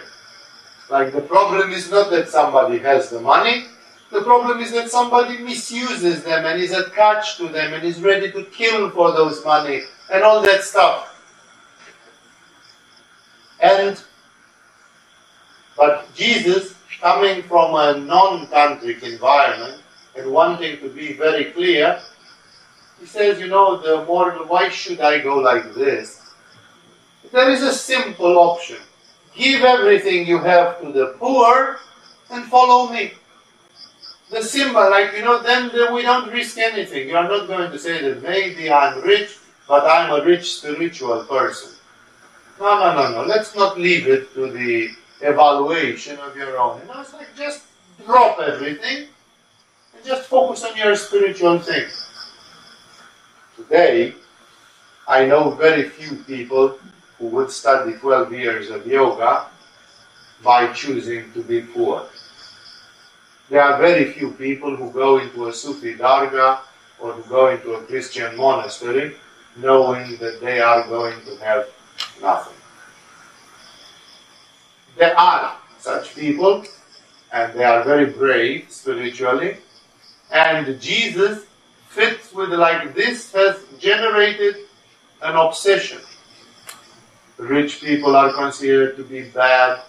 Like the problem is not that somebody has the money, the problem is that somebody misuses them and is attached to them and is ready to kill for those money and all that stuff. And but Jesus, coming from a non-tantric environment and wanting to be very clear, he says, you know, the more why should I go like this? There is a simple option. Give everything you have to the poor and follow me. The symbol, like, you know, then we don't risk anything. You are not going to say that maybe I'm rich, but I'm a rich spiritual person. No, no, no, no. Let's not leave it to the evaluation of your own. You know, it's like just drop everything and just focus on your spiritual things. Today, I know very few people who would study 12 years of yoga by choosing to be poor. There are very few people who go into a Sufi dargah or who go into a Christian monastery knowing that they are going to have nothing. There are such people, and they are very brave spiritually, and Jesus fits with like this has generated an obsession. Rich people are considered to be bad.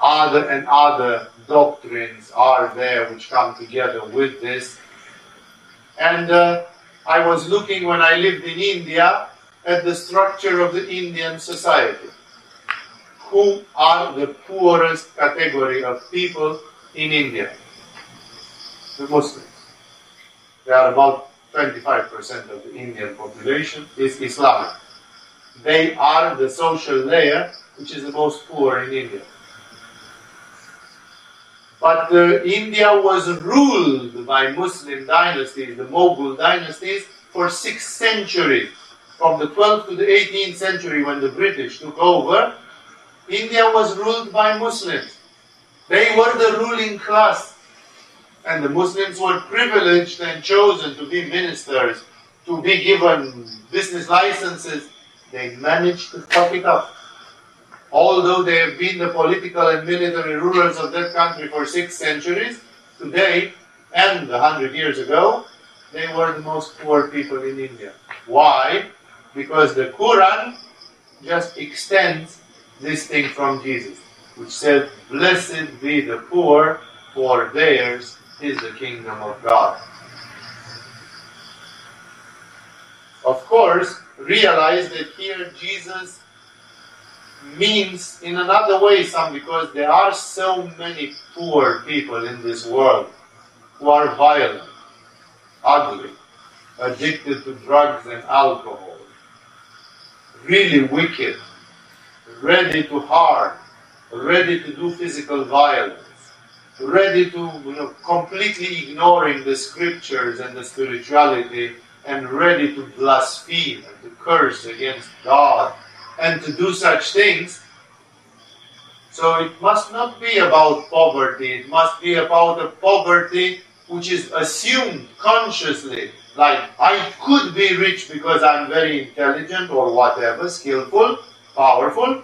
Other and other doctrines are there which come together with this and uh, I was looking when I lived in India at the structure of the Indian society. Who are the poorest category of people in India? The Muslims. They are about 25% of the Indian population is Islamic. They are the social layer which is the most poor in India. But uh, India was ruled by Muslim dynasties, the Mughal dynasties, for six centuries. From the 12th to the 18th century, when the British took over, India was ruled by Muslims. They were the ruling class. And the Muslims were privileged and chosen to be ministers, to be given business licenses. They managed to fuck it up although they have been the political and military rulers of that country for six centuries, today and a hundred years ago, they were the most poor people in India. Why? Because the Quran just extends this thing from Jesus, which said, Blessed be the poor, for theirs is the kingdom of God. Of course, realize that here Jesus means in another way some because there are so many poor people in this world who are violent, ugly, addicted to drugs and alcohol, really wicked, ready to harm, ready to do physical violence, ready to you know, completely ignoring the scriptures and the spirituality and ready to blaspheme and to curse against God and to do such things. So it must not be about poverty, it must be about a poverty which is assumed consciously. Like, I could be rich because I'm very intelligent or whatever, skillful, powerful,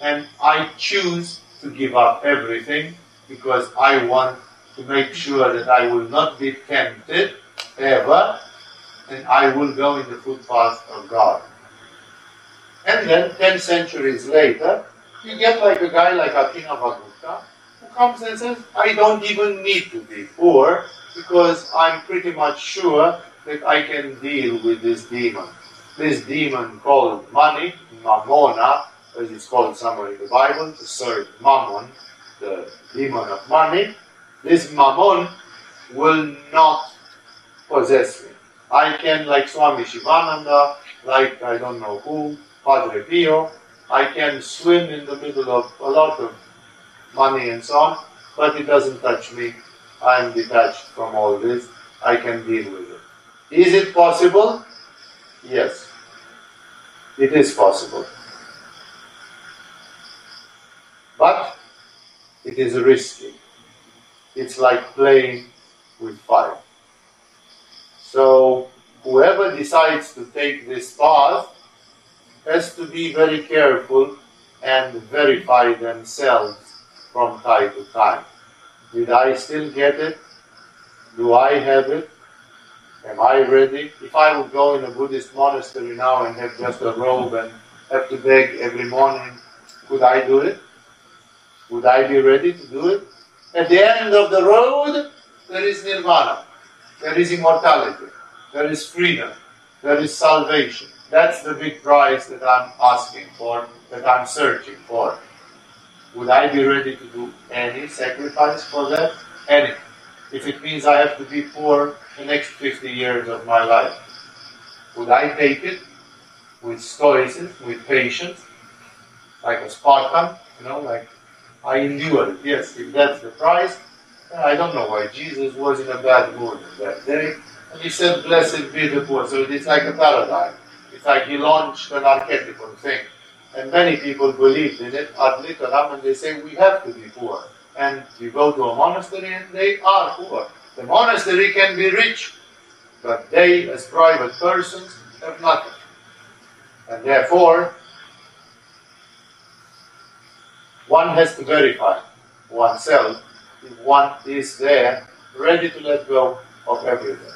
and I choose to give up everything because I want to make sure that I will not be tempted ever and I will go in the footpath of God. And then, 10 centuries later, you get like a guy like Abhinavagupta who comes and says, I don't even need to be poor because I'm pretty much sure that I can deal with this demon. This demon called money, Mammona, as it's called somewhere in the Bible, to serve Mammon, the demon of money. This Mammon will not possess me. I can, like Swami Shivananda, like I don't know who, Padre Pio. I can swim in the middle of a lot of money and so on, but it doesn't touch me. I'm detached from all this. I can deal with it. Is it possible? Yes. It is possible. But it is risky. It's like playing with fire. So, whoever decides to take this path has to be very careful and verify themselves from time to time. Did I still get it? Do I have it? Am I ready? If I would go in a Buddhist monastery now and have just a robe and have to beg every morning, could I do it? Would I be ready to do it? At the end of the road, there is nirvana, there is immortality, there is freedom, there is salvation. That's the big prize that I'm asking for, that I'm searching for. Would I be ready to do any sacrifice for that? Any. If it means I have to be poor the next 50 years of my life. Would I take it with stoicism, with patience, like a Spartan, you know, like I endured. it. Yes, if that's the price, I don't know why Jesus was in a bad mood that day. And he said, Blessed be the poor. So it's like a paradigm. It's like he launched an archetypal thing. And many people believed in it ad literam and they say we have to be poor. And you go to a monastery and they are poor. The monastery can be rich, but they as private persons have nothing. And therefore, one has to verify oneself if one is there ready to let go of everything.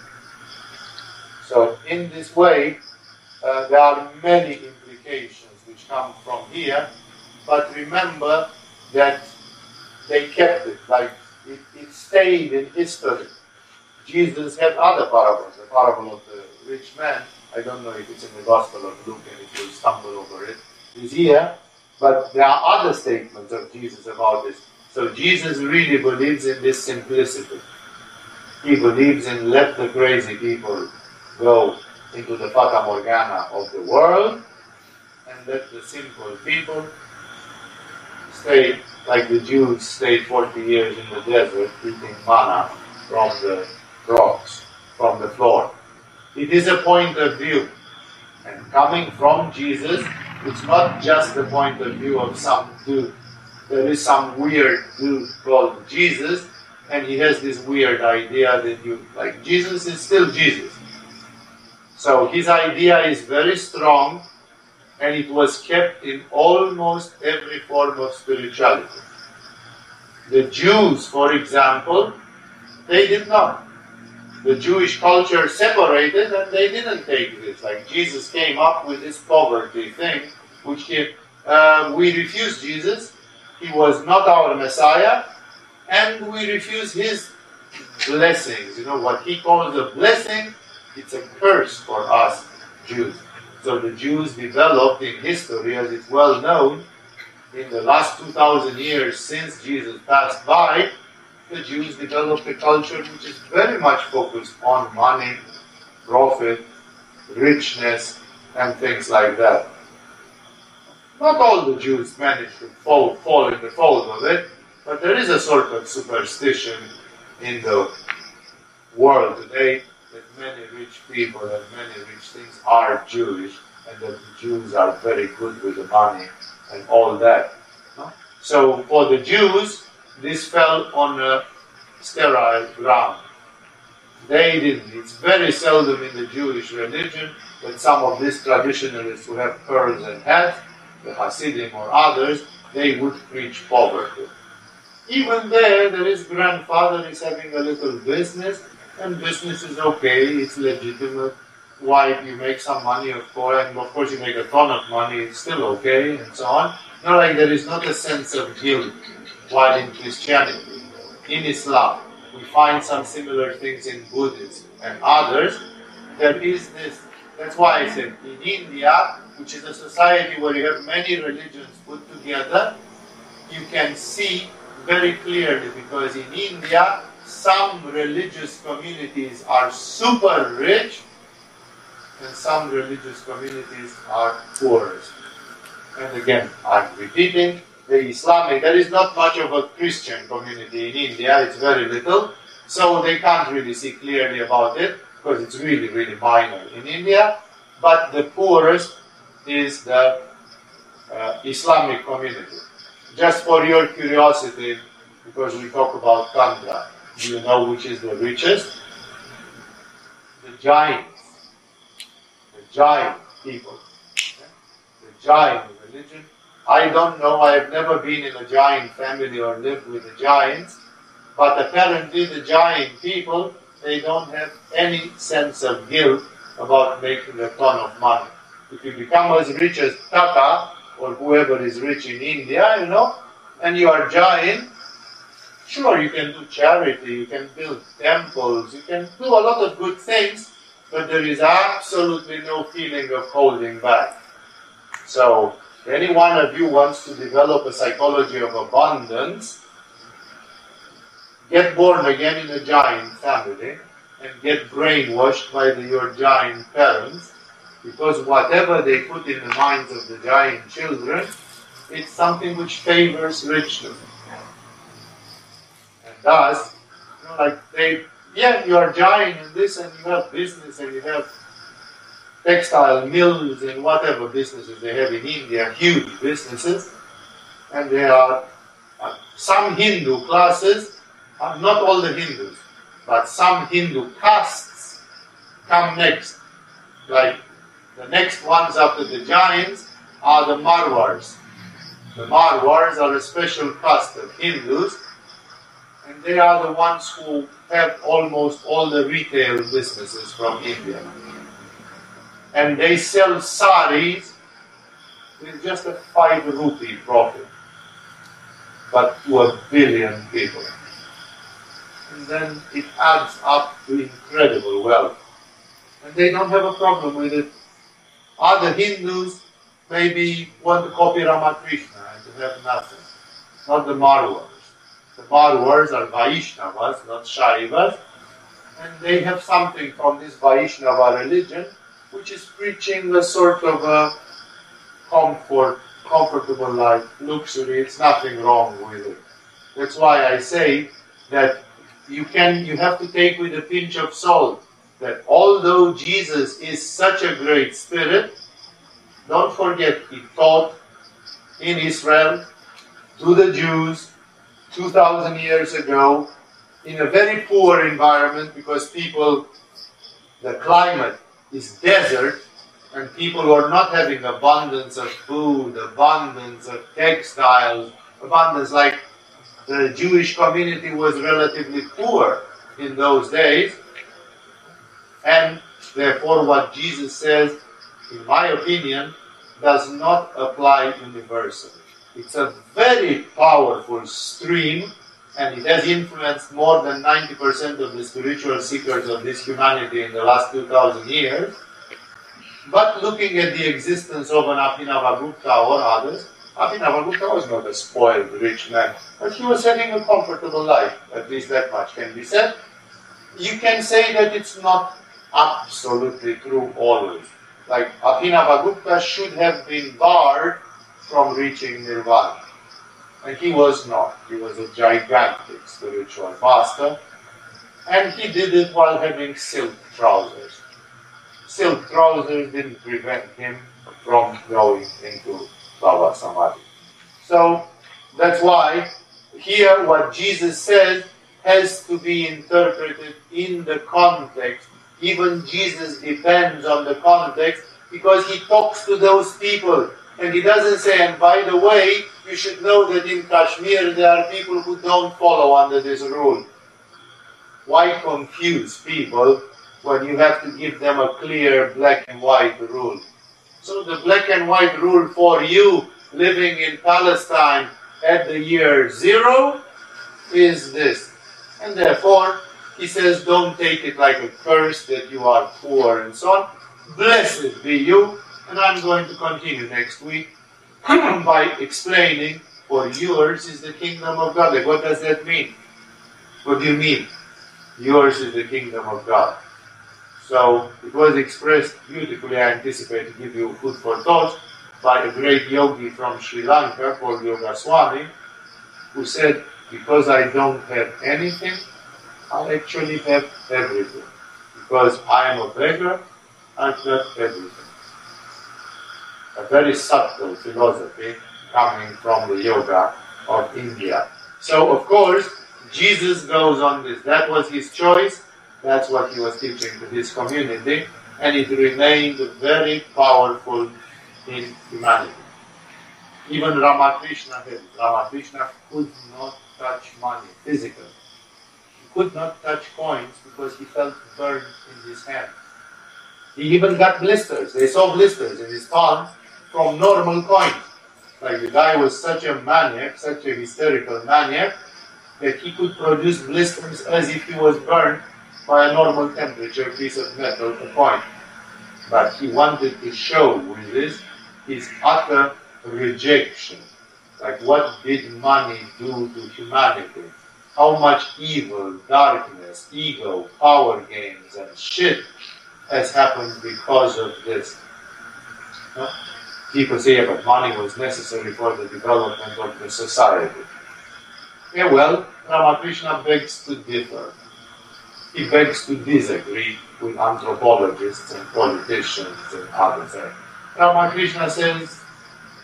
So in this way, uh, there are many implications which come from here, but remember that they kept it, like it, it stayed in history. Jesus had other parables, the parable of the rich man, I don't know if it's in the Gospel of Luke and if you stumble over it, is here. But there are other statements of Jesus about this. So Jesus really believes in this simplicity. He believes in let the crazy people go into the fata morgana of the world and let the simple people stay like the Jews stayed 40 years in the desert eating manna from the rocks, from the floor. It is a point of view. And coming from Jesus, it's not just the point of view of some dude. There is some weird dude called Jesus, and he has this weird idea that you, like, Jesus is still Jesus. So his idea is very strong, and it was kept in almost every form of spirituality. The Jews, for example, they did not. The Jewish culture separated and they didn't take this. Like Jesus came up with this poverty thing, which he, uh, we refused Jesus. He was not our Messiah, and we refuse his blessings. You know what he calls a blessing? It's a curse for us Jews. So the Jews developed in history, as it's well known, in the last 2,000 years since Jesus passed by, the Jews developed a culture which is very much focused on money, profit, richness, and things like that. Not all the Jews managed to fall, fall in the fold of it, but there is a sort of superstition in the world today that many rich people and many rich things are Jewish, and that the Jews are very good with the money and all that. So for the Jews, this fell on a sterile ground. They didn't. It's very seldom in the Jewish religion that some of these traditionalists who have pearls and hats, the Hasidim or others, they would preach poverty. Even there, there is grandfather is having a little business, and business is okay, it's legitimate. Why you make some money, of course, and of course you make a ton of money, it's still okay, and so on. Not like there is not a sense of guilt while in Christianity. In Islam, we find some similar things in Buddhism and others. There is this. That's why I said in India, which is a society where you have many religions put together, you can see very clearly because in India, some religious communities are super rich and some religious communities are poorest. And again, I'm repeating, the Islamic, there is not much of a Christian community in India, it's very little, so they can't really see clearly about it because it's really, really minor in India. But the poorest is the uh, Islamic community. Just for your curiosity, because we talk about tantra, do you know which is the richest? The Jains. The Jain people. The Jain religion. I don't know, I have never been in a Jain family or lived with the Jains, but apparently the Jain people, they don't have any sense of guilt about making a ton of money. If you become as rich as Tata or whoever is rich in India, you know, and you are Jain, sure you can do charity, you can build temples, you can do a lot of good things, but there is absolutely no feeling of holding back. So any one of you wants to develop a psychology of abundance, get born again in a Jain family and get brainwashed by the, your Jain parents because whatever they put in the minds of the Jain children, it's something which favors richness. And thus, you know, like they, yeah, you are Jain in this and you have business and you have textile mills and whatever businesses they have in India, huge businesses, and there are uh, some Hindu classes, uh, not all the Hindus, but some Hindu castes come next. Like the next ones after the Jains are the Marwars. The Marwars are a special caste of Hindus, and they are the ones who have almost all the retail businesses from India and they sell saris with just a five rupee profit, but to a billion people. And then it adds up to incredible wealth. And they don't have a problem with it. Other Hindus maybe want to copy Ramakrishna and to have nothing. Not the Marwars. The Marwars are Vaishnavas, not Shaivas. And they have something from this Vaishnava religion, which is preaching a sort of a comfort, comfortable life, luxury. It's nothing wrong with it. That's why I say that you can you have to take with a pinch of salt that although Jesus is such a great spirit, don't forget he taught in Israel to the Jews 2000 years ago in a very poor environment because people the climate is desert and people who are not having abundance of food, abundance of textiles, abundance like the Jewish community was relatively poor in those days. And therefore, what Jesus says, in my opinion, does not apply universally. It's a very powerful stream, and it has influenced more than 90% of the spiritual seekers of this humanity in the last 2000 years. But looking at the existence of an Abhinavagupta or others, Abhinavagupta was not a spoiled rich man, but he was having a comfortable life. At least that much can be said. You can say that it's not absolutely true always. Like Abhinavagupta should have been barred from reaching nirvana. And he was not. He was a gigantic spiritual master. And he did it while having silk trousers. Silk trousers didn't prevent him from going into Baba Samadhi. So that's why here what Jesus says has to be interpreted in the context. Even Jesus depends on the context because he talks to those people and he doesn't say, and by the way, you should know that in Kashmir there are people who don't follow under this rule. Why confuse people when you have to give them a clear black and white rule? So the black and white rule for you living in Palestine at the year zero is this. And therefore, he says, don't take it like a curse that you are poor and so on. Blessed be you. And I'm going to continue next week by explaining for yours is the kingdom of God. Like, what does that mean? What do you mean? Yours is the kingdom of God. So it was expressed beautifully. I anticipate to give you food for thought by a great yogi from Sri Lanka called Yogaswami, who said, Because I don't have anything, I actually have everything. Because I am a beggar, I've got everything. A very subtle philosophy coming from the yoga of India. So, of course, Jesus goes on this. That was his choice. That's what he was teaching to his community. And it remained very powerful in humanity. Even Ramakrishna did. Ramakrishna could not touch money physically. He could not touch coins because he felt burned in his hand. He even got blisters. They saw blisters in his palm from normal coins. Like the guy was such a maniac, such a hysterical maniac, that he could produce blisters as if he was burned by a normal temperature piece of metal, a coin. But he wanted to show with this his utter rejection. Like what did money do to humanity? How much evil, darkness, ego, power games, and shit has happened because of this. People say, that money was necessary for the development of the society. Yeah, well, Ramakrishna begs to differ. He begs to disagree with anthropologists and politicians and others. Ramakrishna says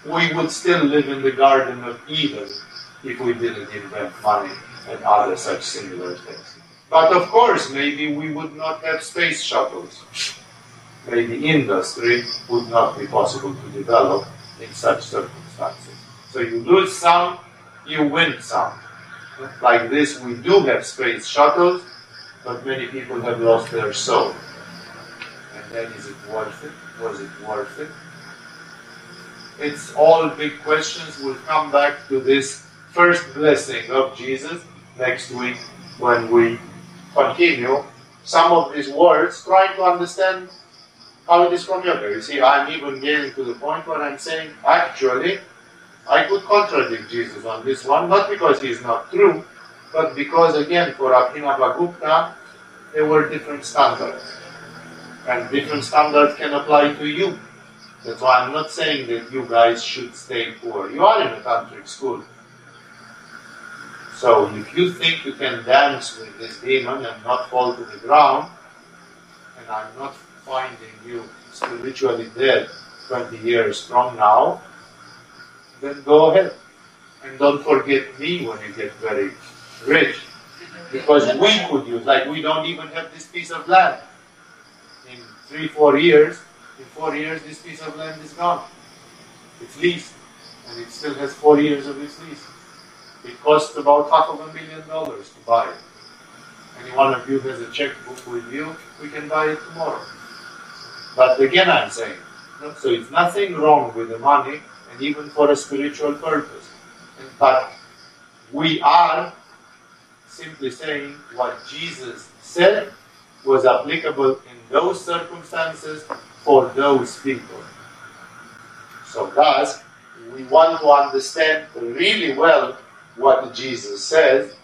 we would still live in the Garden of Eden if we didn't invent money and other such similar things. But of course, maybe we would not have space shuttles. Maybe industry would not be possible to develop in such circumstances. So you lose some, you win some. Like this, we do have space shuttles, but many people have lost their soul. And then is it worth it? Was it worth it? It's all big questions. We'll come back to this first blessing of Jesus next week when we continue some of these words, trying to understand how it is from yoga. You see, I'm even getting to the point where I'm saying, actually, I could contradict Jesus on this one, not because he is not true, but because, again, for Abhinavagupta, there were different standards. And different standards can apply to you. That's why I'm not saying that you guys should stay poor. You are in a tantric school. So if you think you can dance with this demon and not fall to the ground, and I'm not finding you spiritually dead 20 years from now, then go ahead. And don't forget me when you get very rich. Because we could use, like we don't even have this piece of land. In three, four years, in four years this piece of land is gone. It's leased. And it still has four years of its lease. It costs about half of a million dollars to buy it. Any one of you has a checkbook with you, we can buy it tomorrow. But again, I'm saying, so it's nothing wrong with the money, and even for a spiritual purpose. But we are simply saying what Jesus said was applicable in those circumstances for those people. So, thus, we want to understand really well what Jesus says,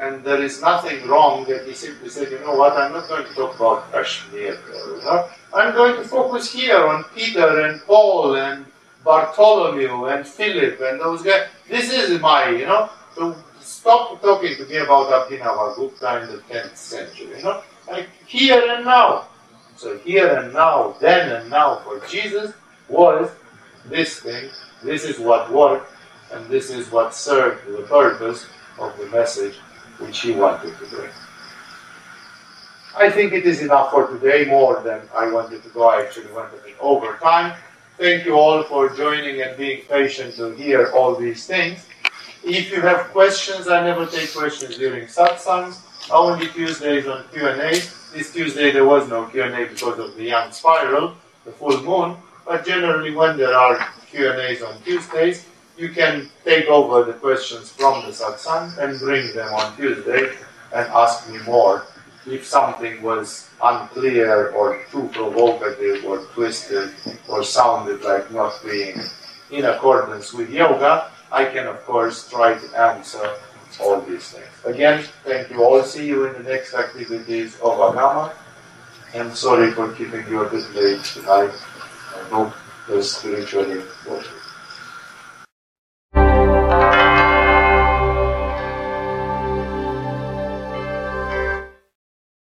and there is nothing wrong that he simply said, you know what, I'm not going to talk about Kashmir. You know? I'm going to focus here on Peter and Paul and Bartholomew and Philip and those guys. This is my, you know, so stop talking to me about Abhinavagupta in the 10th century, you know, like here and now. So here and now, then and now for Jesus was this thing, this is what worked, and this is what served the purpose of the message which he wanted to bring. I think it is enough for today, more than I wanted to go. I actually went a bit over time. Thank you all for joining and being patient to hear all these things. If you have questions, I never take questions during satsangs. Only Tuesdays on Q&A. This Tuesday there was no Q&A because of the Yang spiral, the full moon. But generally, when there are Q&As on Tuesdays, you can take over the questions from the satsang and bring them on Tuesday and ask me more if something was unclear or too provocative or twisted or sounded like not being in accordance with yoga, I can of course try to answer all these things. Again, thank you all. See you in the next activities of Agama. I'm sorry for keeping you a bit late tonight. I hope you're spiritually working.